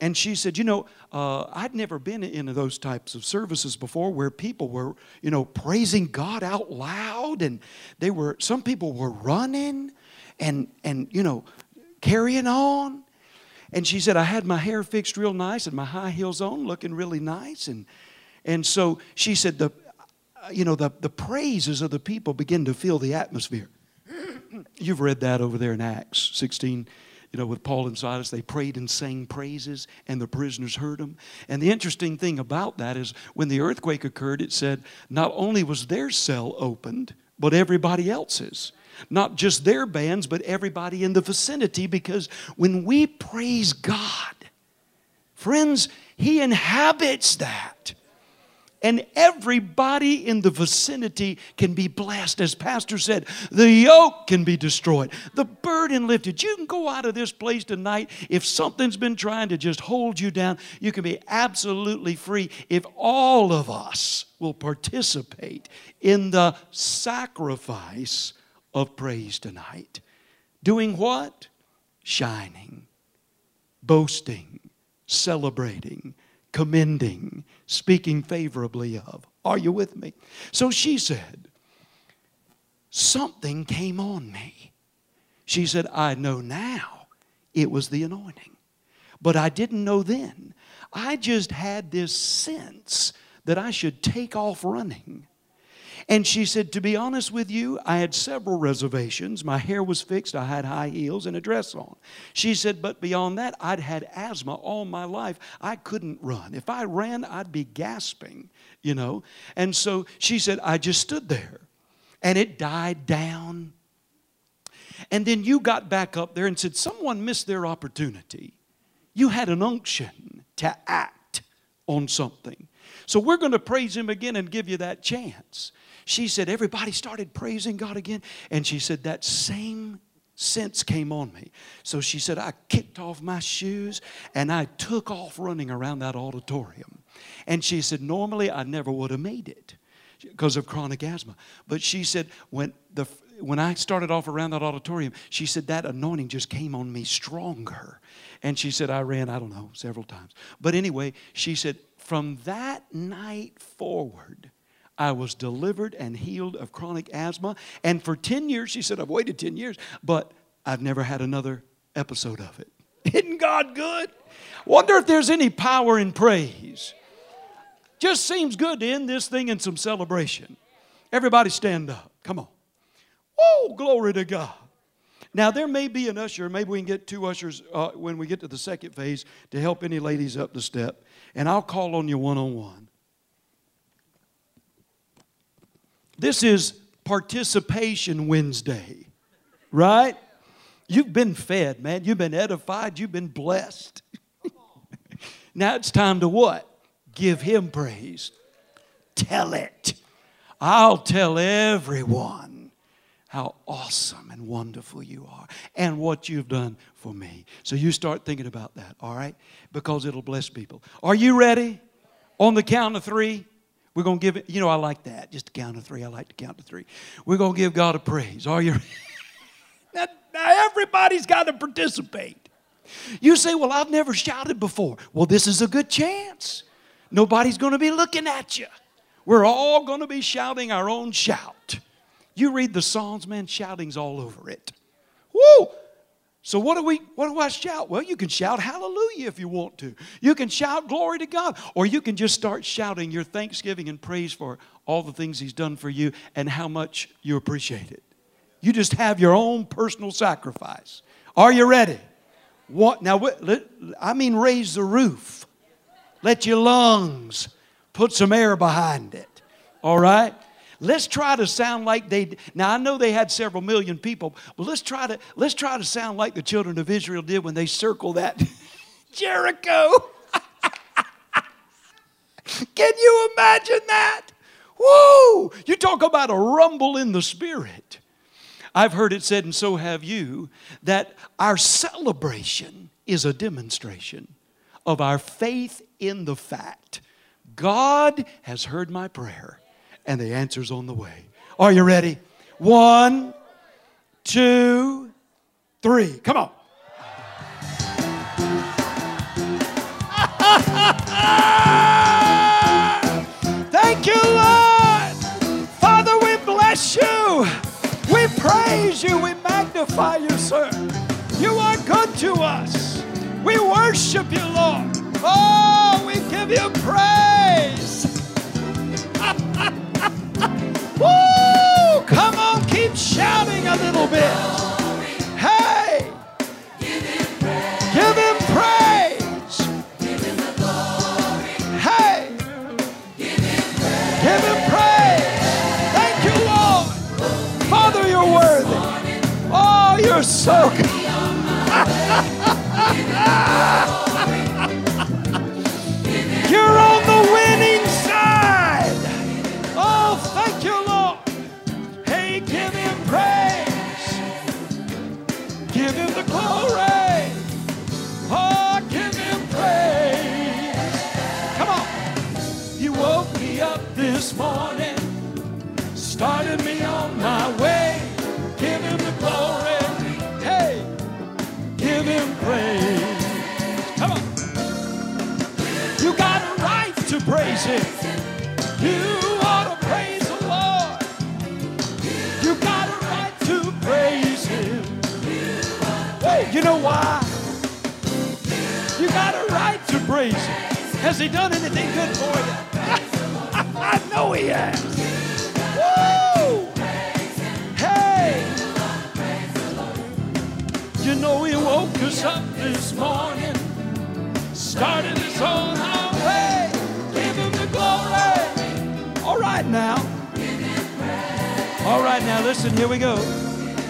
And she said, You know, uh, I'd never been in those types of services before where people were, you know, praising God out loud. And they were, some people were running and, and you know, carrying on. And she said, I had my hair fixed real nice and my high heels on, looking really nice. And, and so she said, the, you know, the, the praises of the people begin to fill the atmosphere. You've read that over there in Acts 16, you know, with Paul and Silas. They prayed and sang praises, and the prisoners heard them. And the interesting thing about that is when the earthquake occurred, it said not only was their cell opened, but everybody else's not just their bands, but everybody in the vicinity, because when we praise God, friends, He inhabits that. And everybody in the vicinity can be blessed. As Pastor said, the yoke can be destroyed, the burden lifted. You can go out of this place tonight. If something's been trying to just hold you down, you can be absolutely free if all of us will participate in the sacrifice of praise tonight. Doing what? Shining, boasting, celebrating, commending, speaking favorably of. Are you with me? So she said, Something came on me. She said, I know now it was the anointing, but I didn't know then. I just had this sense that I should take off running And she said, To be honest with you, I had several reservations. My hair was fixed, I had high heels and a dress on. She said, But beyond that, I'd had asthma all my life. I couldn't run. If I ran, I'd be gasping, you know. And so she said, I just stood there and it died down. And then you got back up there and said, Someone missed their opportunity. You had an unction to act on something. So we're going to praise Him again and give you that chance she said, everybody started praising God again. And she said, that same sense came on me. So she said, I kicked off my shoes and I took off running around that auditorium. And she said, normally I never would have made it because of chronic asthma. But she said, when the when I started off around that auditorium, she said that anointing just came on me stronger. And she said, I ran, I don't know, several times. But anyway, she said, from that night forward, I was delivered and healed of chronic asthma. And for 10 years, she said, I've waited 10 years, but I've never had another episode of it. Isn't God good? Wonder if there's any power in praise. Just seems good to end this thing in some celebration. Everybody stand up. Come on. Oh, glory to God. Now, there may be an usher, maybe we can get two ushers uh, when we get to the second phase to help any ladies up the step. And I'll call on you one on one. This is Participation Wednesday, right? You've been fed, man. You've been edified. You've been blessed. now it's time to what? Give Him praise. Tell it. I'll tell everyone how awesome and wonderful you are and what you've done for me. So you start thinking about that, all right? Because it'll bless people. Are you ready? On the count of three. We're going to give it, you know, I like that. Just to count to three. I like to count to three. We're going to give God a praise. Are you? now, now, everybody's got to participate. You say, well, I've never shouted before. Well, this is a good chance. Nobody's going to be looking at you. We're all going to be shouting our own shout. You read the Psalms, man, shouting's all over it. Woo! So what do we what do I shout? Well, you can shout hallelujah if you want to. You can shout glory to God or you can just start shouting your thanksgiving and praise for all the things he's done for you and how much you appreciate it. You just have your own personal sacrifice. Are you ready? What now I mean raise the roof. Let your lungs put some air behind it. All right? Let's try to sound like they now I know they had several million people, but let's try to let's try to sound like the children of Israel did when they circled that Jericho. Can you imagine that? Whoa! You talk about a rumble in the spirit. I've heard it said, and so have you, that our celebration is a demonstration of our faith in the fact God has heard my prayer and the answer's on the way. Are you ready? One, two, three. Come on. Thank you, Lord. Father, we bless you. We praise you. We magnify you, sir. You are good to us. We worship you, Lord. Oh, we give you praise. Woo! Come on, keep shouting a little bit. Hey! Give him praise. Give him the glory. Hey! Give him praise. Thank you, Lord. Father, you're worthy. Oh, you're so morning, started me on my way. Give him the glory. Hey, give him praise. Come on. You got a right to praise him. You ought to praise the Lord. You got a right to praise him. Hey, you know why? You got a right to praise Him. Has He done anything good for you? I know he has. Woo! Hey! You know he woke us up this morning, started us on our way. Give him the glory. All right now. All right now, listen, here we go.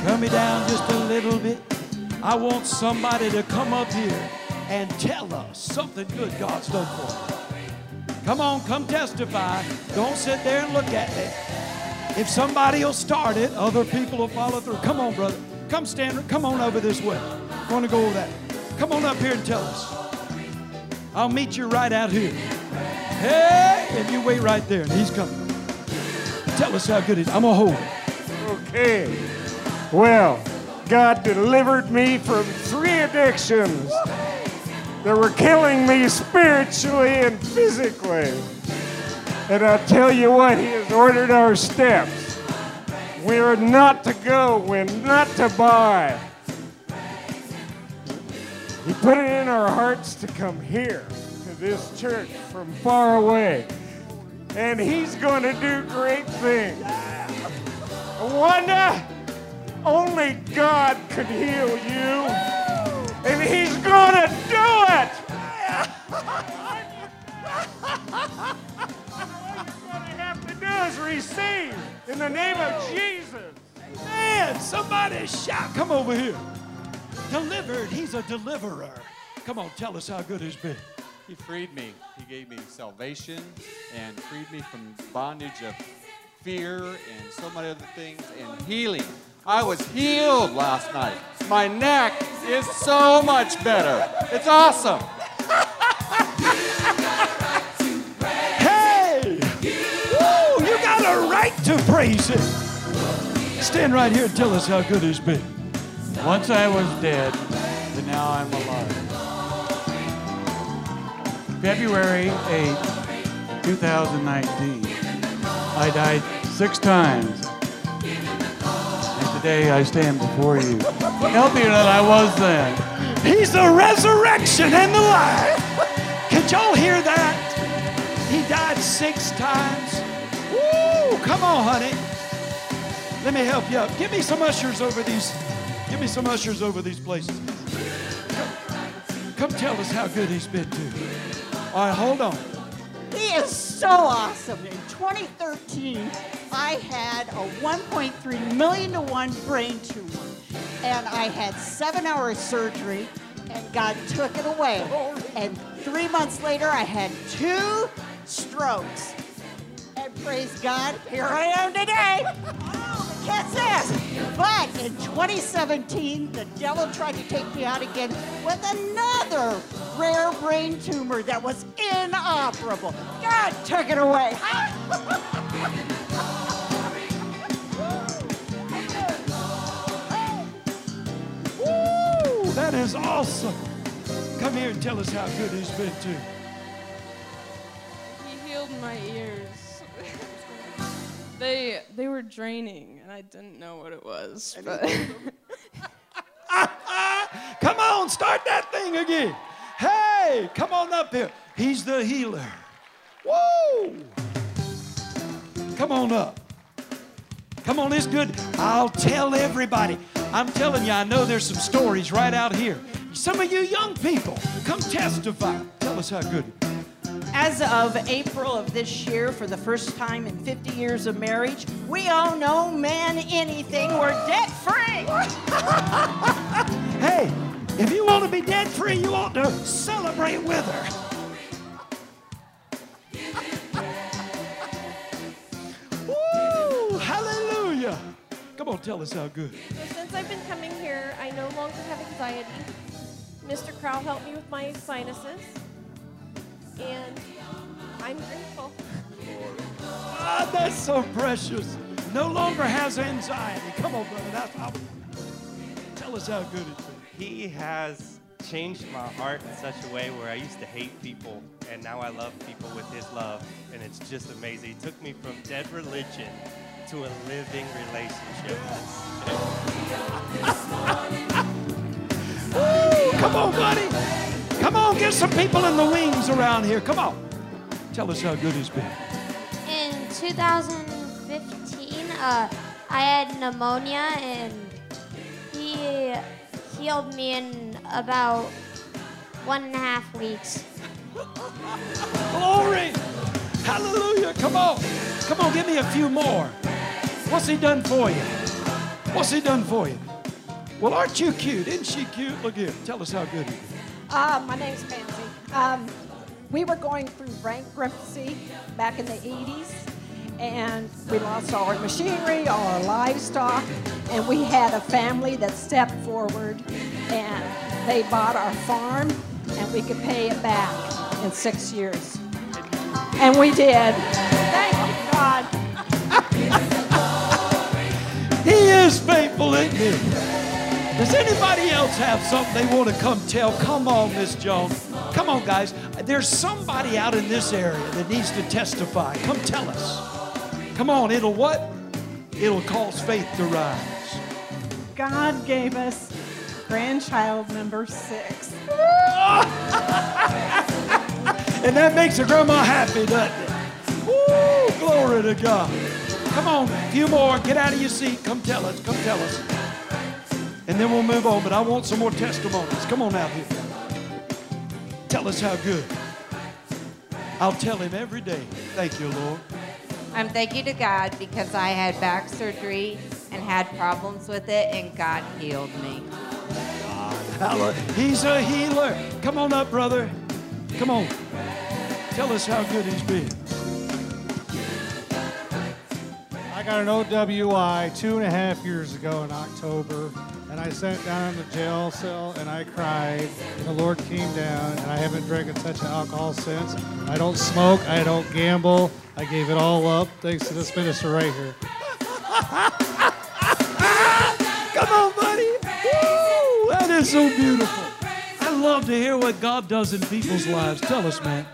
Turn me down just a little bit. I want somebody to come up here and tell us something good God's done for us. Come on, come testify. Don't sit there and look at me. If somebody will start it, other people will follow through. Come on, brother. Come stand. Up. Come on over this way. I want to go over that. Come on up here and tell us. I'll meet you right out here. Hey, and you wait right there, and he's coming. Tell us how good it is. I'm gonna hold it. Okay. Well, God delivered me from three addictions that were killing me spiritually and physically. And I tell you what, He has ordered our steps. We are not to go, we're not to buy. He put it in our hearts to come here to this church from far away. And He's going to do great things. Wanda, only God could heal you. And He's going to do it. All you're gonna have to do is receive in the name of Jesus. Man, somebody shout. Come over here. Delivered. He's a deliverer. Come on, tell us how good he's been. He freed me. He gave me salvation and freed me from bondage of fear and so many other things and healing. I was healed last night. My neck is so much better. It's awesome. Hey! Woo! You got a right to praise him. Stand right here and tell us how good he's been. Once I was dead, but now I'm alive. February 8, 2019, I died six times. Today I stand before you, healthier than I was then. He's the resurrection and the life. Could y'all hear that? He died six times. Woo! Come on, honey. Let me help you up. Give me some ushers over these. Give me some ushers over these places. Come, tell us how good he's been too. All right, hold on. He is so awesome. In 2013, I had a 1.3 million to one brain tumor, and I had seven hours surgery, and God took it away. And three months later, I had two strokes. And praise God, here I am today. Catch this. But in 2017, the devil tried to take me out again with another rare brain tumor that was inoperable. God took it away. That is awesome. Come here and tell us how good he's been too. He healed my ears. They they were draining, and I didn't know what it was. But Come on, start that thing again. Hey, come on up here. He's the healer. Whoa! Come on up. Come on, it's good. I'll tell everybody. I'm telling you, I know there's some stories right out here. Some of you young people, come testify. Tell us how good. As of April of this year, for the first time in 50 years of marriage, we owe no man anything. We're debt free. Hey, if you want to be debt free, you ought to celebrate with her. Woo! Hallelujah! Come on, tell us how good. So since I've been coming here, I no longer have anxiety. Mr. Crow helped me with my sinuses, and I'm grateful. Ah, that's so precious. No longer has anxiety. Come on, brother. That's how. Tell us how good it's been. He has changed my heart in such a way where I used to hate people, and now I love people with his love, and it's just amazing. He took me from dead religion to a living relationship. Woo! Come on, buddy. Come on, get some people in the wings around here. Come on. Tell us how good it's been. In 2015, uh, I had pneumonia, and he healed me in about one and a half weeks. Glory! Hallelujah! Come on. Come on, give me a few more. What's he done for you? What's he done for you? Well, aren't you cute? Isn't she cute? Look here. Tell us how good he is. Uh, my name's Pansy. Um, we were going through bankruptcy back in the 80s, and we lost all our machinery, all our livestock, and we had a family that stepped forward and they bought our farm, and we could pay it back in six years. And we did. Thank you, God. He is faithful, isn't he? Does anybody else have something they want to come tell? Come on, Miss Jones. Come on, guys. There's somebody out in this area that needs to testify. Come tell us. Come on, it'll what? It'll cause faith to rise. God gave us grandchild number six. And that makes a grandma happy, doesn't it? Woo, glory to God. Come on, a few more. Get out of your seat. Come tell us. Come tell us. And then we'll move on. But I want some more testimonies. Come on out here. Tell us how good. I'll tell him every day. Thank you, Lord. Um, I'm thanking to God because I had back surgery and had problems with it, and God healed me. Hallelujah. He's a healer. Come on up, brother. Come on. Tell us how good he's been. Got an OWI two and a half years ago in October, and I sat down in the jail cell and I cried. And the Lord came down, and I haven't drank a touch of alcohol since. I don't smoke, I don't gamble. I gave it all up thanks to this minister right here. Come on, buddy. Woo, that is so beautiful. I love to hear what God does in people's lives. Tell us, man.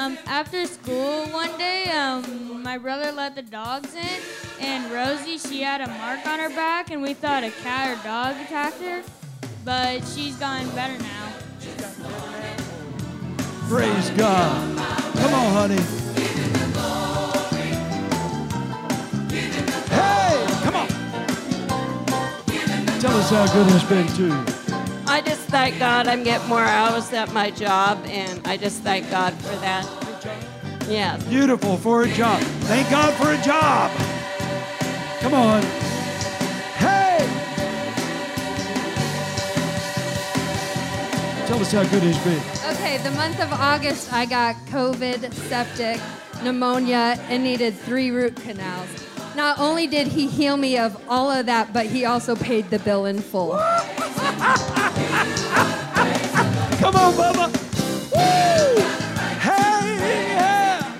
Um, after school one day, um, my brother let the dogs in, and Rosie, she had a mark on her back, and we thought a cat or dog attacked her, but she's gotten better now. Praise God. Come on, honey. Hey, come on. Tell us how good it's been. I just thank God I'm getting more hours at my job, and I just thank God for that. Yes. Beautiful for a job. Thank God for a job. Come on. Hey! Tell us how good it's been. Okay, the month of August, I got COVID, septic, pneumonia, and needed three root canals. Not only did he heal me of all of that, but he also paid the bill in full. Come on, Bubba. Woo! Hey, yeah.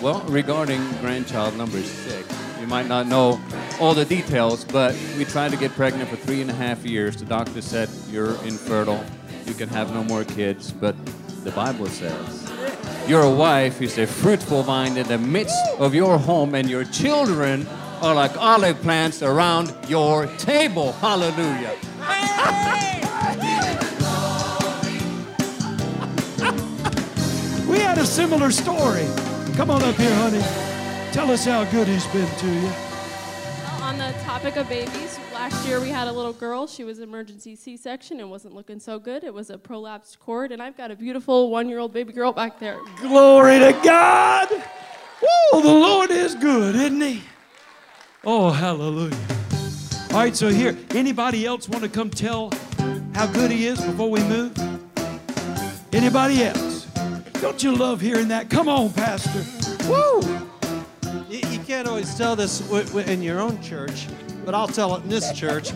Well, regarding grandchild number six, you might not know all the details, but we tried to get pregnant for three and a half years. The doctor said you're infertile, you can have no more kids, but the Bible says your wife is a fruitful vine in the midst of your home, and your children are like olive plants around your table. Hallelujah. We had a similar story. Come on up here, honey. Tell us how good he's been to you. On topic of babies, last year we had a little girl. She was emergency C-section and wasn't looking so good. It was a prolapsed cord, and I've got a beautiful one-year-old baby girl back there. Glory to God. Woo, the Lord is good, isn't he? Oh, hallelujah. All right, so here, anybody else want to come tell how good he is before we move? Anybody else? Don't you love hearing that? Come on, Pastor. Woo! You, you can't always tell this w- w- in your own church, but I'll tell it in this church.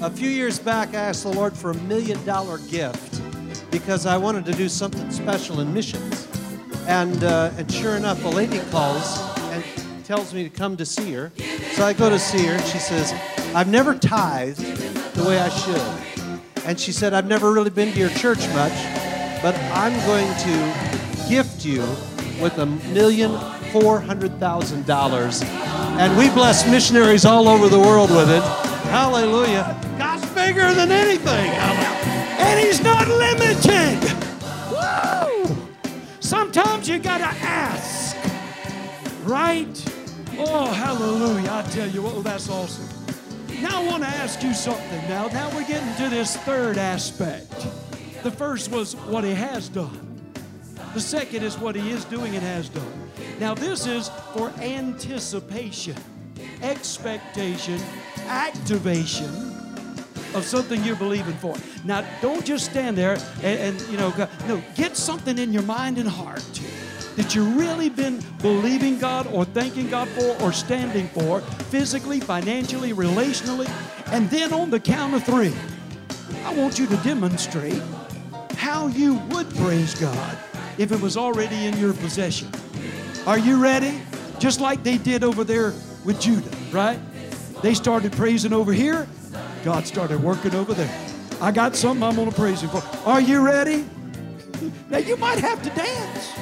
A few years back, I asked the Lord for a million dollar gift because I wanted to do something special in missions. And, uh, and sure enough, a lady calls and tells me to come to see her. So I go to see her, and she says, I've never tithed the way I should. And she said, I've never really been to your church much, but I'm going to gift you with a million four hundred thousand dollars. And we bless missionaries all over the world with it. Hallelujah. God's bigger than anything. And he's not limited. Woo! Sometimes you gotta ask, right? Oh, hallelujah. I tell you oh, that's awesome. Now I want to ask you something. Now, now we're getting to this third aspect. The first was what he has done. The second is what he is doing and has done. Now, this is for anticipation, expectation, activation of something you're believing for. Now, don't just stand there and, and, you know, no, get something in your mind and heart that you've really been believing God or thanking God for or standing for, physically, financially, relationally. And then on the count of three, I want you to demonstrate how you would praise God if it was already in your possession. Are you ready? Just like they did over there with Judah, right? They started praising over here, God started working over there. I got something I'm going to praise Him for. Are you ready? Now, you might have to dance.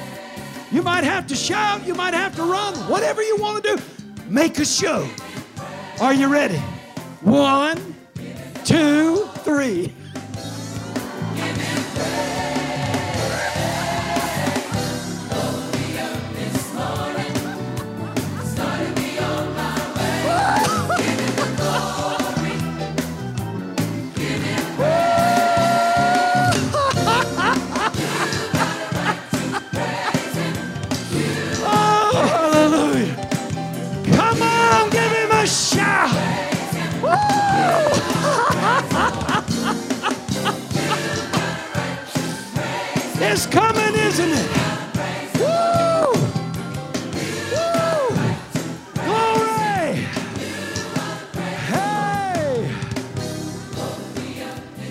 You might have to shout. You might have to run. Whatever you want to do, make a show. Are you ready? One, two, three. Isn't it? Glory! Hey!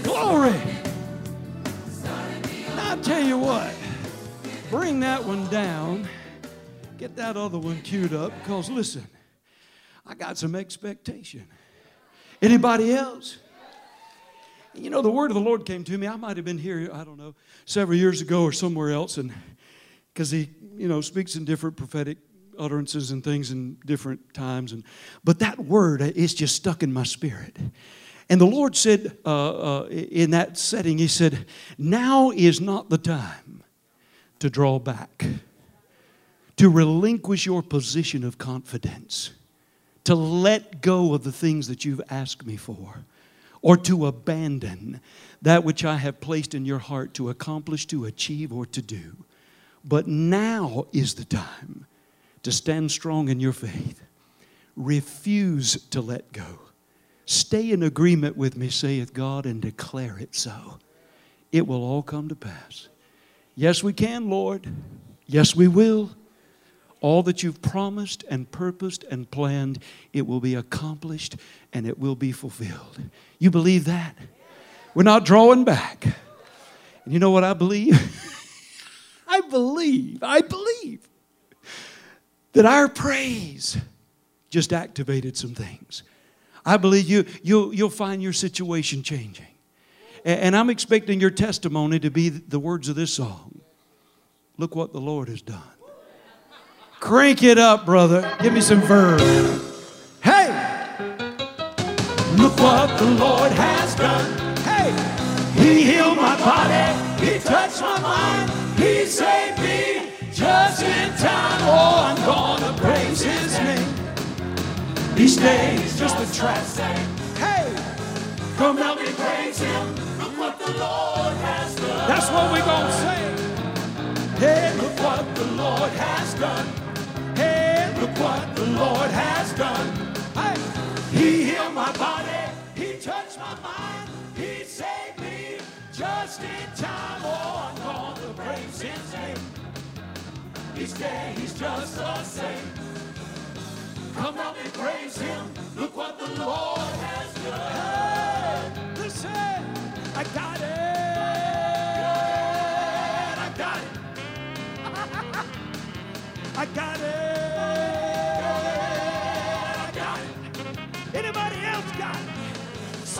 Glory! I'll tell you what, bring that one down. Get that other one queued up because listen, I got some expectation. Anybody else? You know, the word of the Lord came to me. I might have been here, I don't know, several years ago or somewhere else, and because he, you know, speaks in different prophetic utterances and things in different times, and but that word is just stuck in my spirit. And the Lord said uh, uh, in that setting, He said, "Now is not the time to draw back." to relinquish your position of confidence, to let go of the things that you've asked me for, or to abandon that which I have placed in your heart to accomplish, to achieve, or to do. But now is the time to stand strong in your faith. Refuse to let go. Stay in agreement with me, saith God, and declare it so. It will all come to pass. Yes, we can, Lord. Yes, we will. All that you've promised and purposed and planned, it will be accomplished and it will be fulfilled. You believe that? We're not drawing back. And you know what I believe? I believe, I believe that our praise just activated some things. I believe you, you'll, you'll find your situation changing. And, and I'm expecting your testimony to be the words of this song. Look what the Lord has done. Crank it up, brother. Give me some verb. Hey! Look what the Lord has done. Hey! He healed my body. He touched my mind. He saved me just in time. Oh, I'm gonna praise His name. Each day is just a trap. Hey! Come help me praise Him. Look what the Lord has done. That's what we're gonna say. Hey, look what the Lord has done. Hey, look what the Lord has done. He healed my body. He touched my mind. He saved me just in time. Oh, I'm gonna praise His name. Each day He's just the same. Come out and praise Him. Look what the Lord has done. Hey, listen, I got it. I got it. I got it.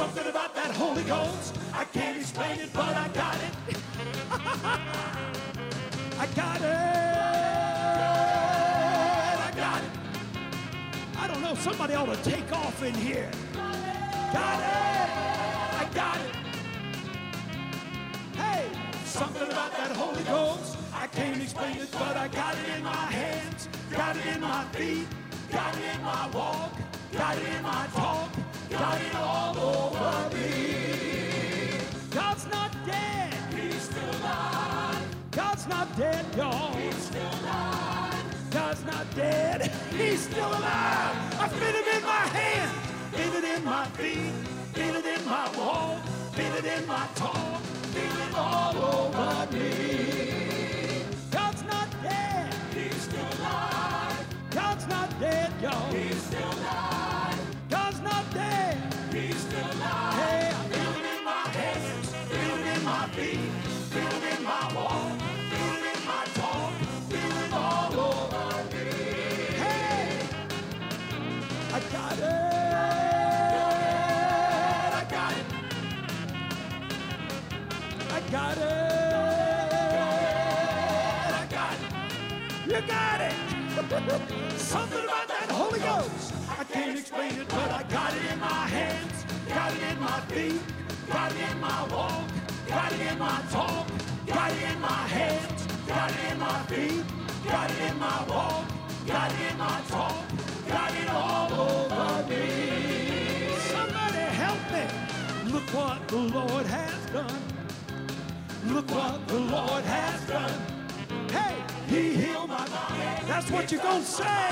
Something about that Holy Ghost. I can't explain it, but I got it. I got it. I got it. I don't know. Somebody ought to take off in here. Got it. I got it. Hey, something about that Holy Ghost. I can't explain it, but I got it in my hands, got it in my feet, got it in my walk, got it in my talk, got it all over me. God's not dead. He's still alive. God's not dead, y'all. He's still alive. God's not dead. He's still alive. I feel it in my hand, feel it in my feet, feel it in my walk, feel it in my talk, feel it all over me. God's not dead. He's still alive. God's not dead, y'all. He's still alive. Got it. I got it. You got it. Something about that Holy Ghost. I can't explain it, but I got it in my hands, got it in my feet, got it in my walk, got it in my talk, got it in my hands, got it in my feet, got it in my walk, got it in my talk, got it all over me. Somebody help me. Look what the Lord has done. Look what the Lord has done. Hey, he healed my body. That's what you're gonna say.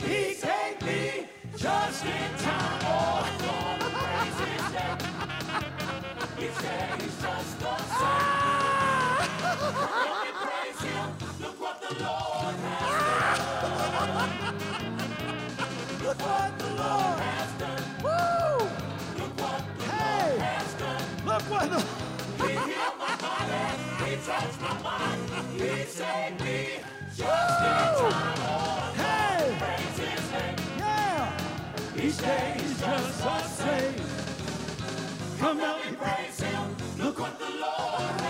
He saved me just in time. Oh, praise his name. He said he's just the same. Me praise him. Look what the Lord has done. Look what the Lord has done. Woo! Look what the Lord has done. Look what the touched my mind. He saved me just in time. Oh, hey! Praise his name. Yeah! He stays just the same. Come help me praise him. Look what the Lord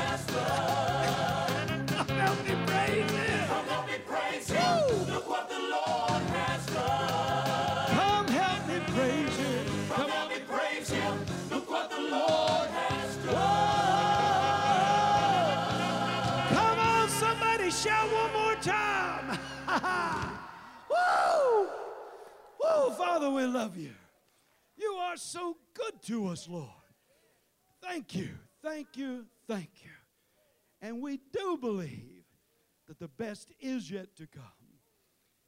Father, we love you. You are so good to us, Lord. Thank you, thank you, thank you. And we do believe that the best is yet to come.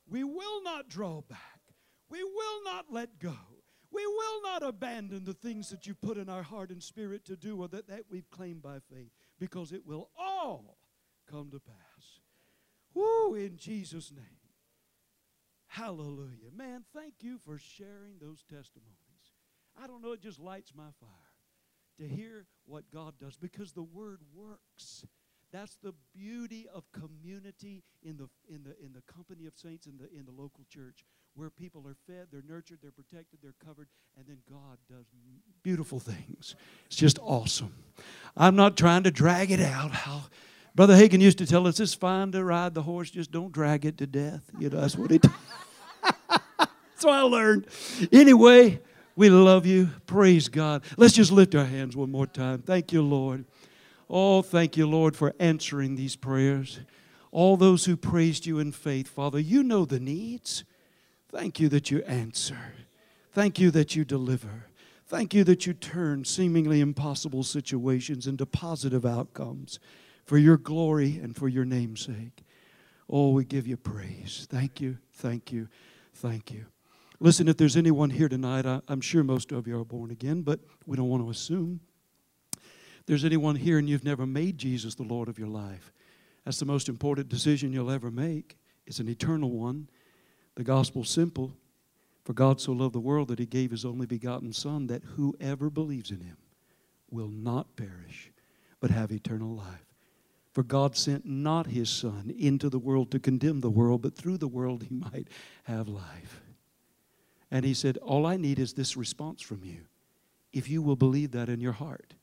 We will not draw back. We will not let go. We will not abandon the things that you put in our heart and spirit to do or that, that we've claimed by faith because it will all come to pass. Woo, in Jesus' name. Hallelujah. Man, thank you for sharing those testimonies. I don't know, it just lights my fire to hear what God does because the word works. That's the beauty of community in the, in the, in the company of saints in the, in the local church where people are fed, they're nurtured, they're protected, they're covered, and then God does beautiful things. It's just awesome. I'm not trying to drag it out. How Brother Hagin used to tell us it's fine to ride the horse, just don't drag it to death. You know, that's what he That's what I learned. Anyway, we love you. Praise God. Let's just lift our hands one more time. Thank you, Lord. Oh, thank you, Lord, for answering these prayers. All those who praised you in faith, Father, you know the needs. Thank you that you answer. Thank you that you deliver. Thank you that you turn seemingly impossible situations into positive outcomes for your glory and for your name's sake. Oh, we give you praise. Thank you, thank you, thank you. Listen, if there's anyone here tonight, I, am sure most of you are born again, but we don't want to assume. If there's anyone here and you've never made Jesus the Lord of your life, that's the most important decision you'll ever make. It's an eternal one. The gospel's simple. For God so loved the world that he gave his only begotten Son, that whoever believes in him will not perish, but have eternal life. For God sent not his Son into the world to condemn the world, but through the world he might have life. And he said, All I need is this response from you. If you will believe that in your heart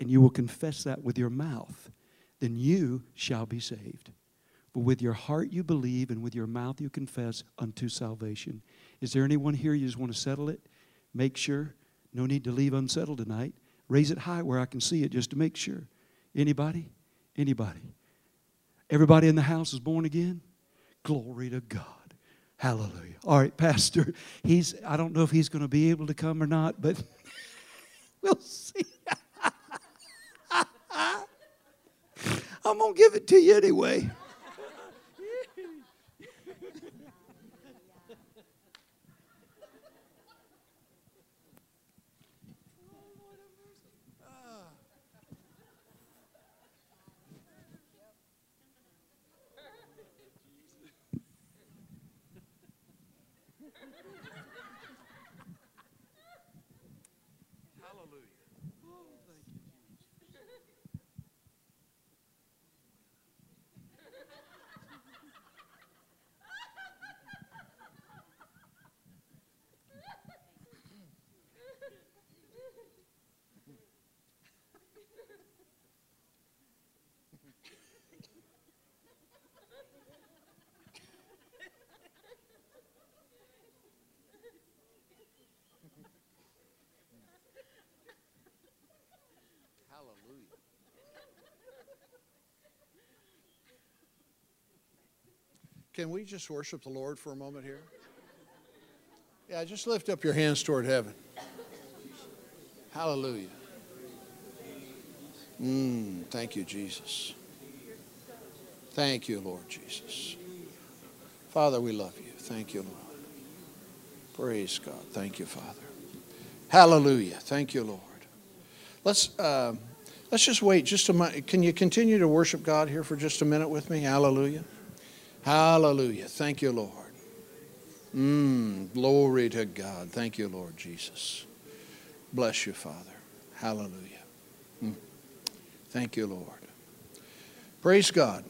and you will confess that with your mouth, then you shall be saved. For with your heart you believe, and with your mouth you confess unto salvation. Is there anyone here you just want to settle it? Make sure. No need to leave unsettled tonight. Raise it high where I can see it just to make sure. Anybody? Anybody? Everybody in the house is born again? Glory to God. Hallelujah. All right, Pastor. He's I don't know if he's going to be able to come or not, but we'll see. I'm going to give it to you anyway. Can we just worship the Lord for a moment here? Yeah, just lift up your hands toward heaven. Hallelujah. Mm, thank you, Jesus. Thank you, Lord Jesus. Father, we love you. Thank you, Lord. Praise God. Thank you, Father. Hallelujah. Thank you, Lord. Let's uh, let's just wait just a minute. Can you continue to worship God here for just a minute with me? Hallelujah. Hallelujah. Thank you, Lord. Mm, glory to God. Thank you, Lord Jesus. Bless you, Father. Hallelujah. Mm. Thank you, Lord. Praise God.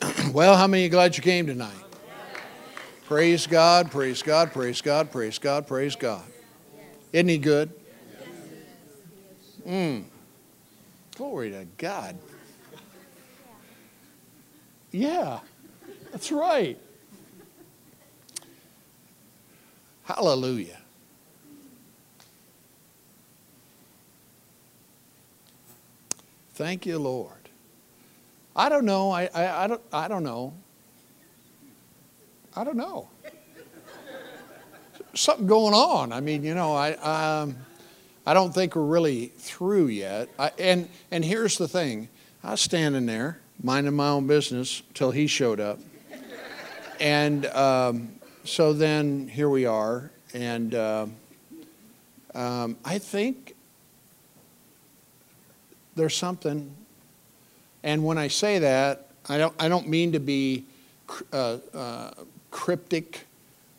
well, how many glad you came tonight? Praise God, praise God, praise God, praise God, praise God. Isn't he good? Mm. Glory to God. Yeah, that's right. Hallelujah. Thank you, Lord. I don't know. I, I, I, don't, I don't know. I don't know. Something going on. I mean, you know, I, um, I don't think we're really through yet. I, and, and here's the thing I was standing there minding my own business till he showed up. and um, so then here we are. And uh, um, I think there's something. And when I say that, I don't, I don't mean to be uh, uh, cryptic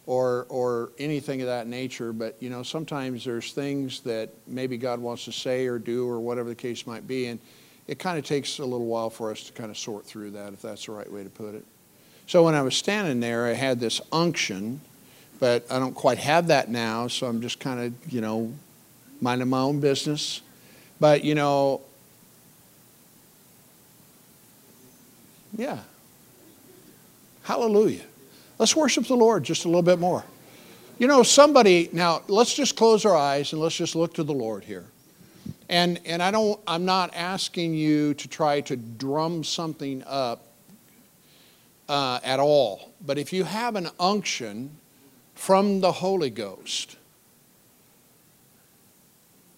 or, or anything of that nature, but you know, sometimes there's things that maybe God wants to say or do or whatever the case might be. And it kind of takes a little while for us to kind of sort through that, if that's the right way to put it. So when I was standing there, I had this unction, but I don't quite have that now, so I'm just kind of, you know, minding my own business. But, you know, yeah. Hallelujah. Let's worship the Lord just a little bit more. You know, somebody, now let's just close our eyes and let's just look to the Lord here. And, and I don't, I'm not asking you to try to drum something up uh, at all. But if you have an unction from the Holy Ghost,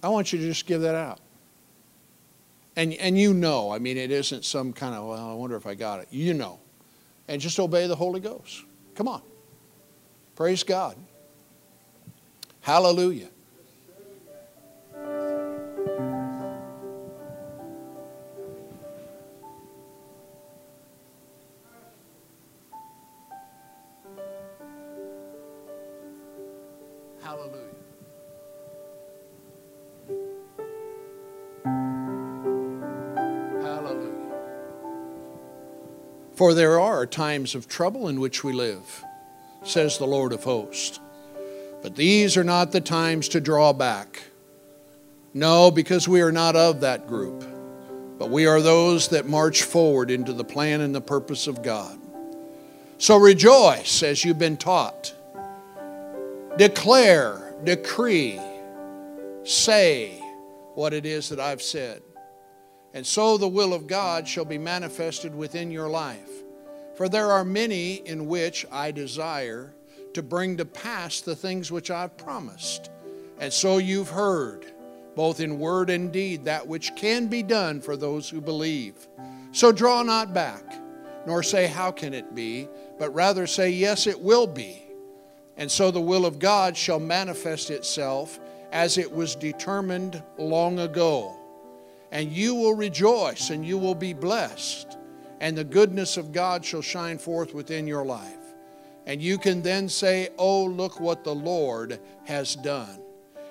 I want you to just give that out. And, and you know, I mean, it isn't some kind of, well, I wonder if I got it. You know. And just obey the Holy Ghost. Come on. Praise God. Hallelujah. For there are times of trouble in which we live, says the Lord of hosts. But these are not the times to draw back. No, because we are not of that group, but we are those that march forward into the plan and the purpose of God. So rejoice as you've been taught. Declare, decree, say what it is that I've said. And so the will of God shall be manifested within your life. For there are many in which I desire to bring to pass the things which I've promised. And so you've heard, both in word and deed, that which can be done for those who believe. So draw not back, nor say, How can it be? But rather say, Yes, it will be. And so the will of God shall manifest itself as it was determined long ago. And you will rejoice and you will be blessed, and the goodness of God shall shine forth within your life. And you can then say, Oh, look what the Lord has done.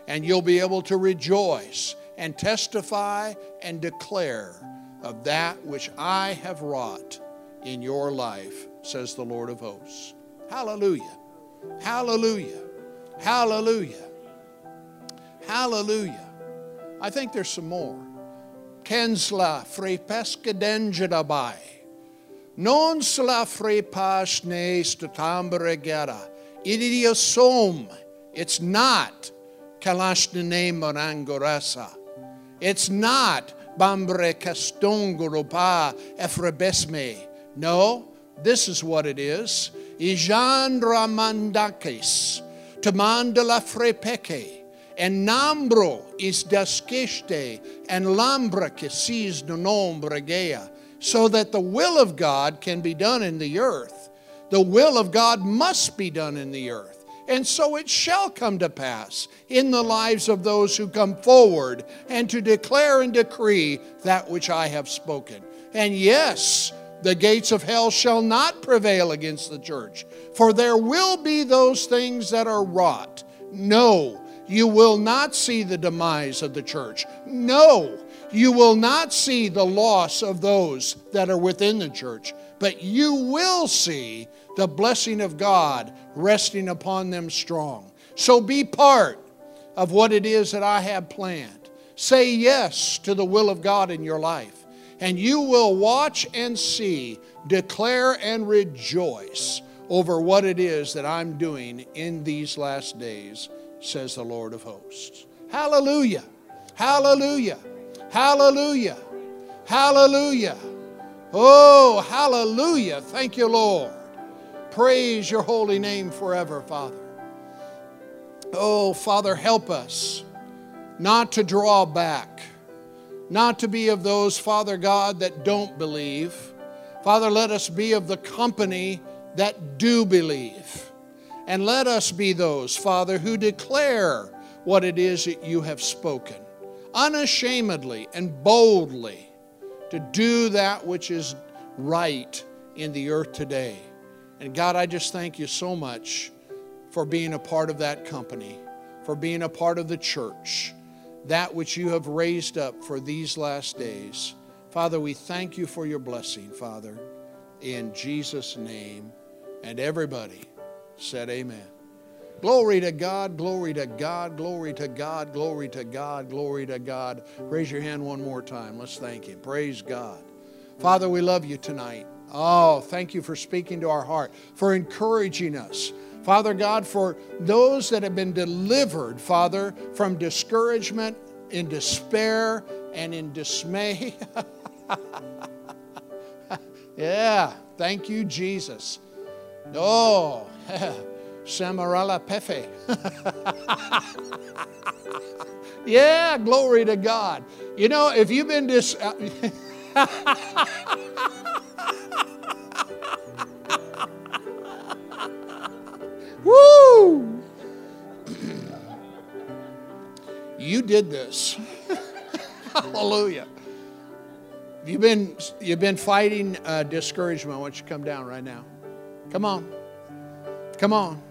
And you'll be able to rejoice and testify and declare of that which I have wrought in your life, says the Lord of hosts. Hallelujah. Hallelujah. Hallelujah. Hallelujah. I think there's some more. Kensla frepesca dengerabai. Non sla frepas ne statambere gera. Idiosom. It's not kalashne morangorasa. It's not bambre castongoropa efrebesme. No, this is what it is. Ijan ramandakis. Tamandala frepeke. En nambro is daskeste, and lambra que sees no nombre so that the will of God can be done in the earth. The will of God must be done in the earth. And so it shall come to pass in the lives of those who come forward and to declare and decree that which I have spoken. And yes, the gates of hell shall not prevail against the church, for there will be those things that are wrought. No, you will not see the demise of the church. No, you will not see the loss of those that are within the church, but you will see the blessing of God resting upon them strong. So be part of what it is that I have planned. Say yes to the will of God in your life, and you will watch and see, declare and rejoice over what it is that I'm doing in these last days says the Lord of hosts. Hallelujah! Hallelujah! Hallelujah! Hallelujah! Oh, hallelujah! Thank you, Lord. Praise your holy name forever, Father. Oh, Father, help us not to draw back, not to be of those, Father God, that don't believe. Father, let us be of the company that do believe. And let us be those, Father, who declare what it is that you have spoken, unashamedly and boldly, to do that which is right in the earth today. And God, I just thank you so much for being a part of that company, for being a part of the church, that which you have raised up for these last days. Father, we thank you for your blessing, Father, in Jesus' name. And everybody, said amen. Glory to God, glory to God, glory to God, glory to God, glory to God. Raise your hand one more time. Let's thank Him. Praise God. Father, we love you tonight. Oh, thank you for speaking to our heart, for encouraging us. Father God, for those that have been delivered, Father, from discouragement, in despair, and in dismay. yeah, thank you, Jesus. Oh, Samarala Pefe. yeah, glory to God. You know, if you've been dis. Woo! you did this. Hallelujah. You've been, you've been fighting uh, discouragement. Don't you come down right now? Come on. Come on.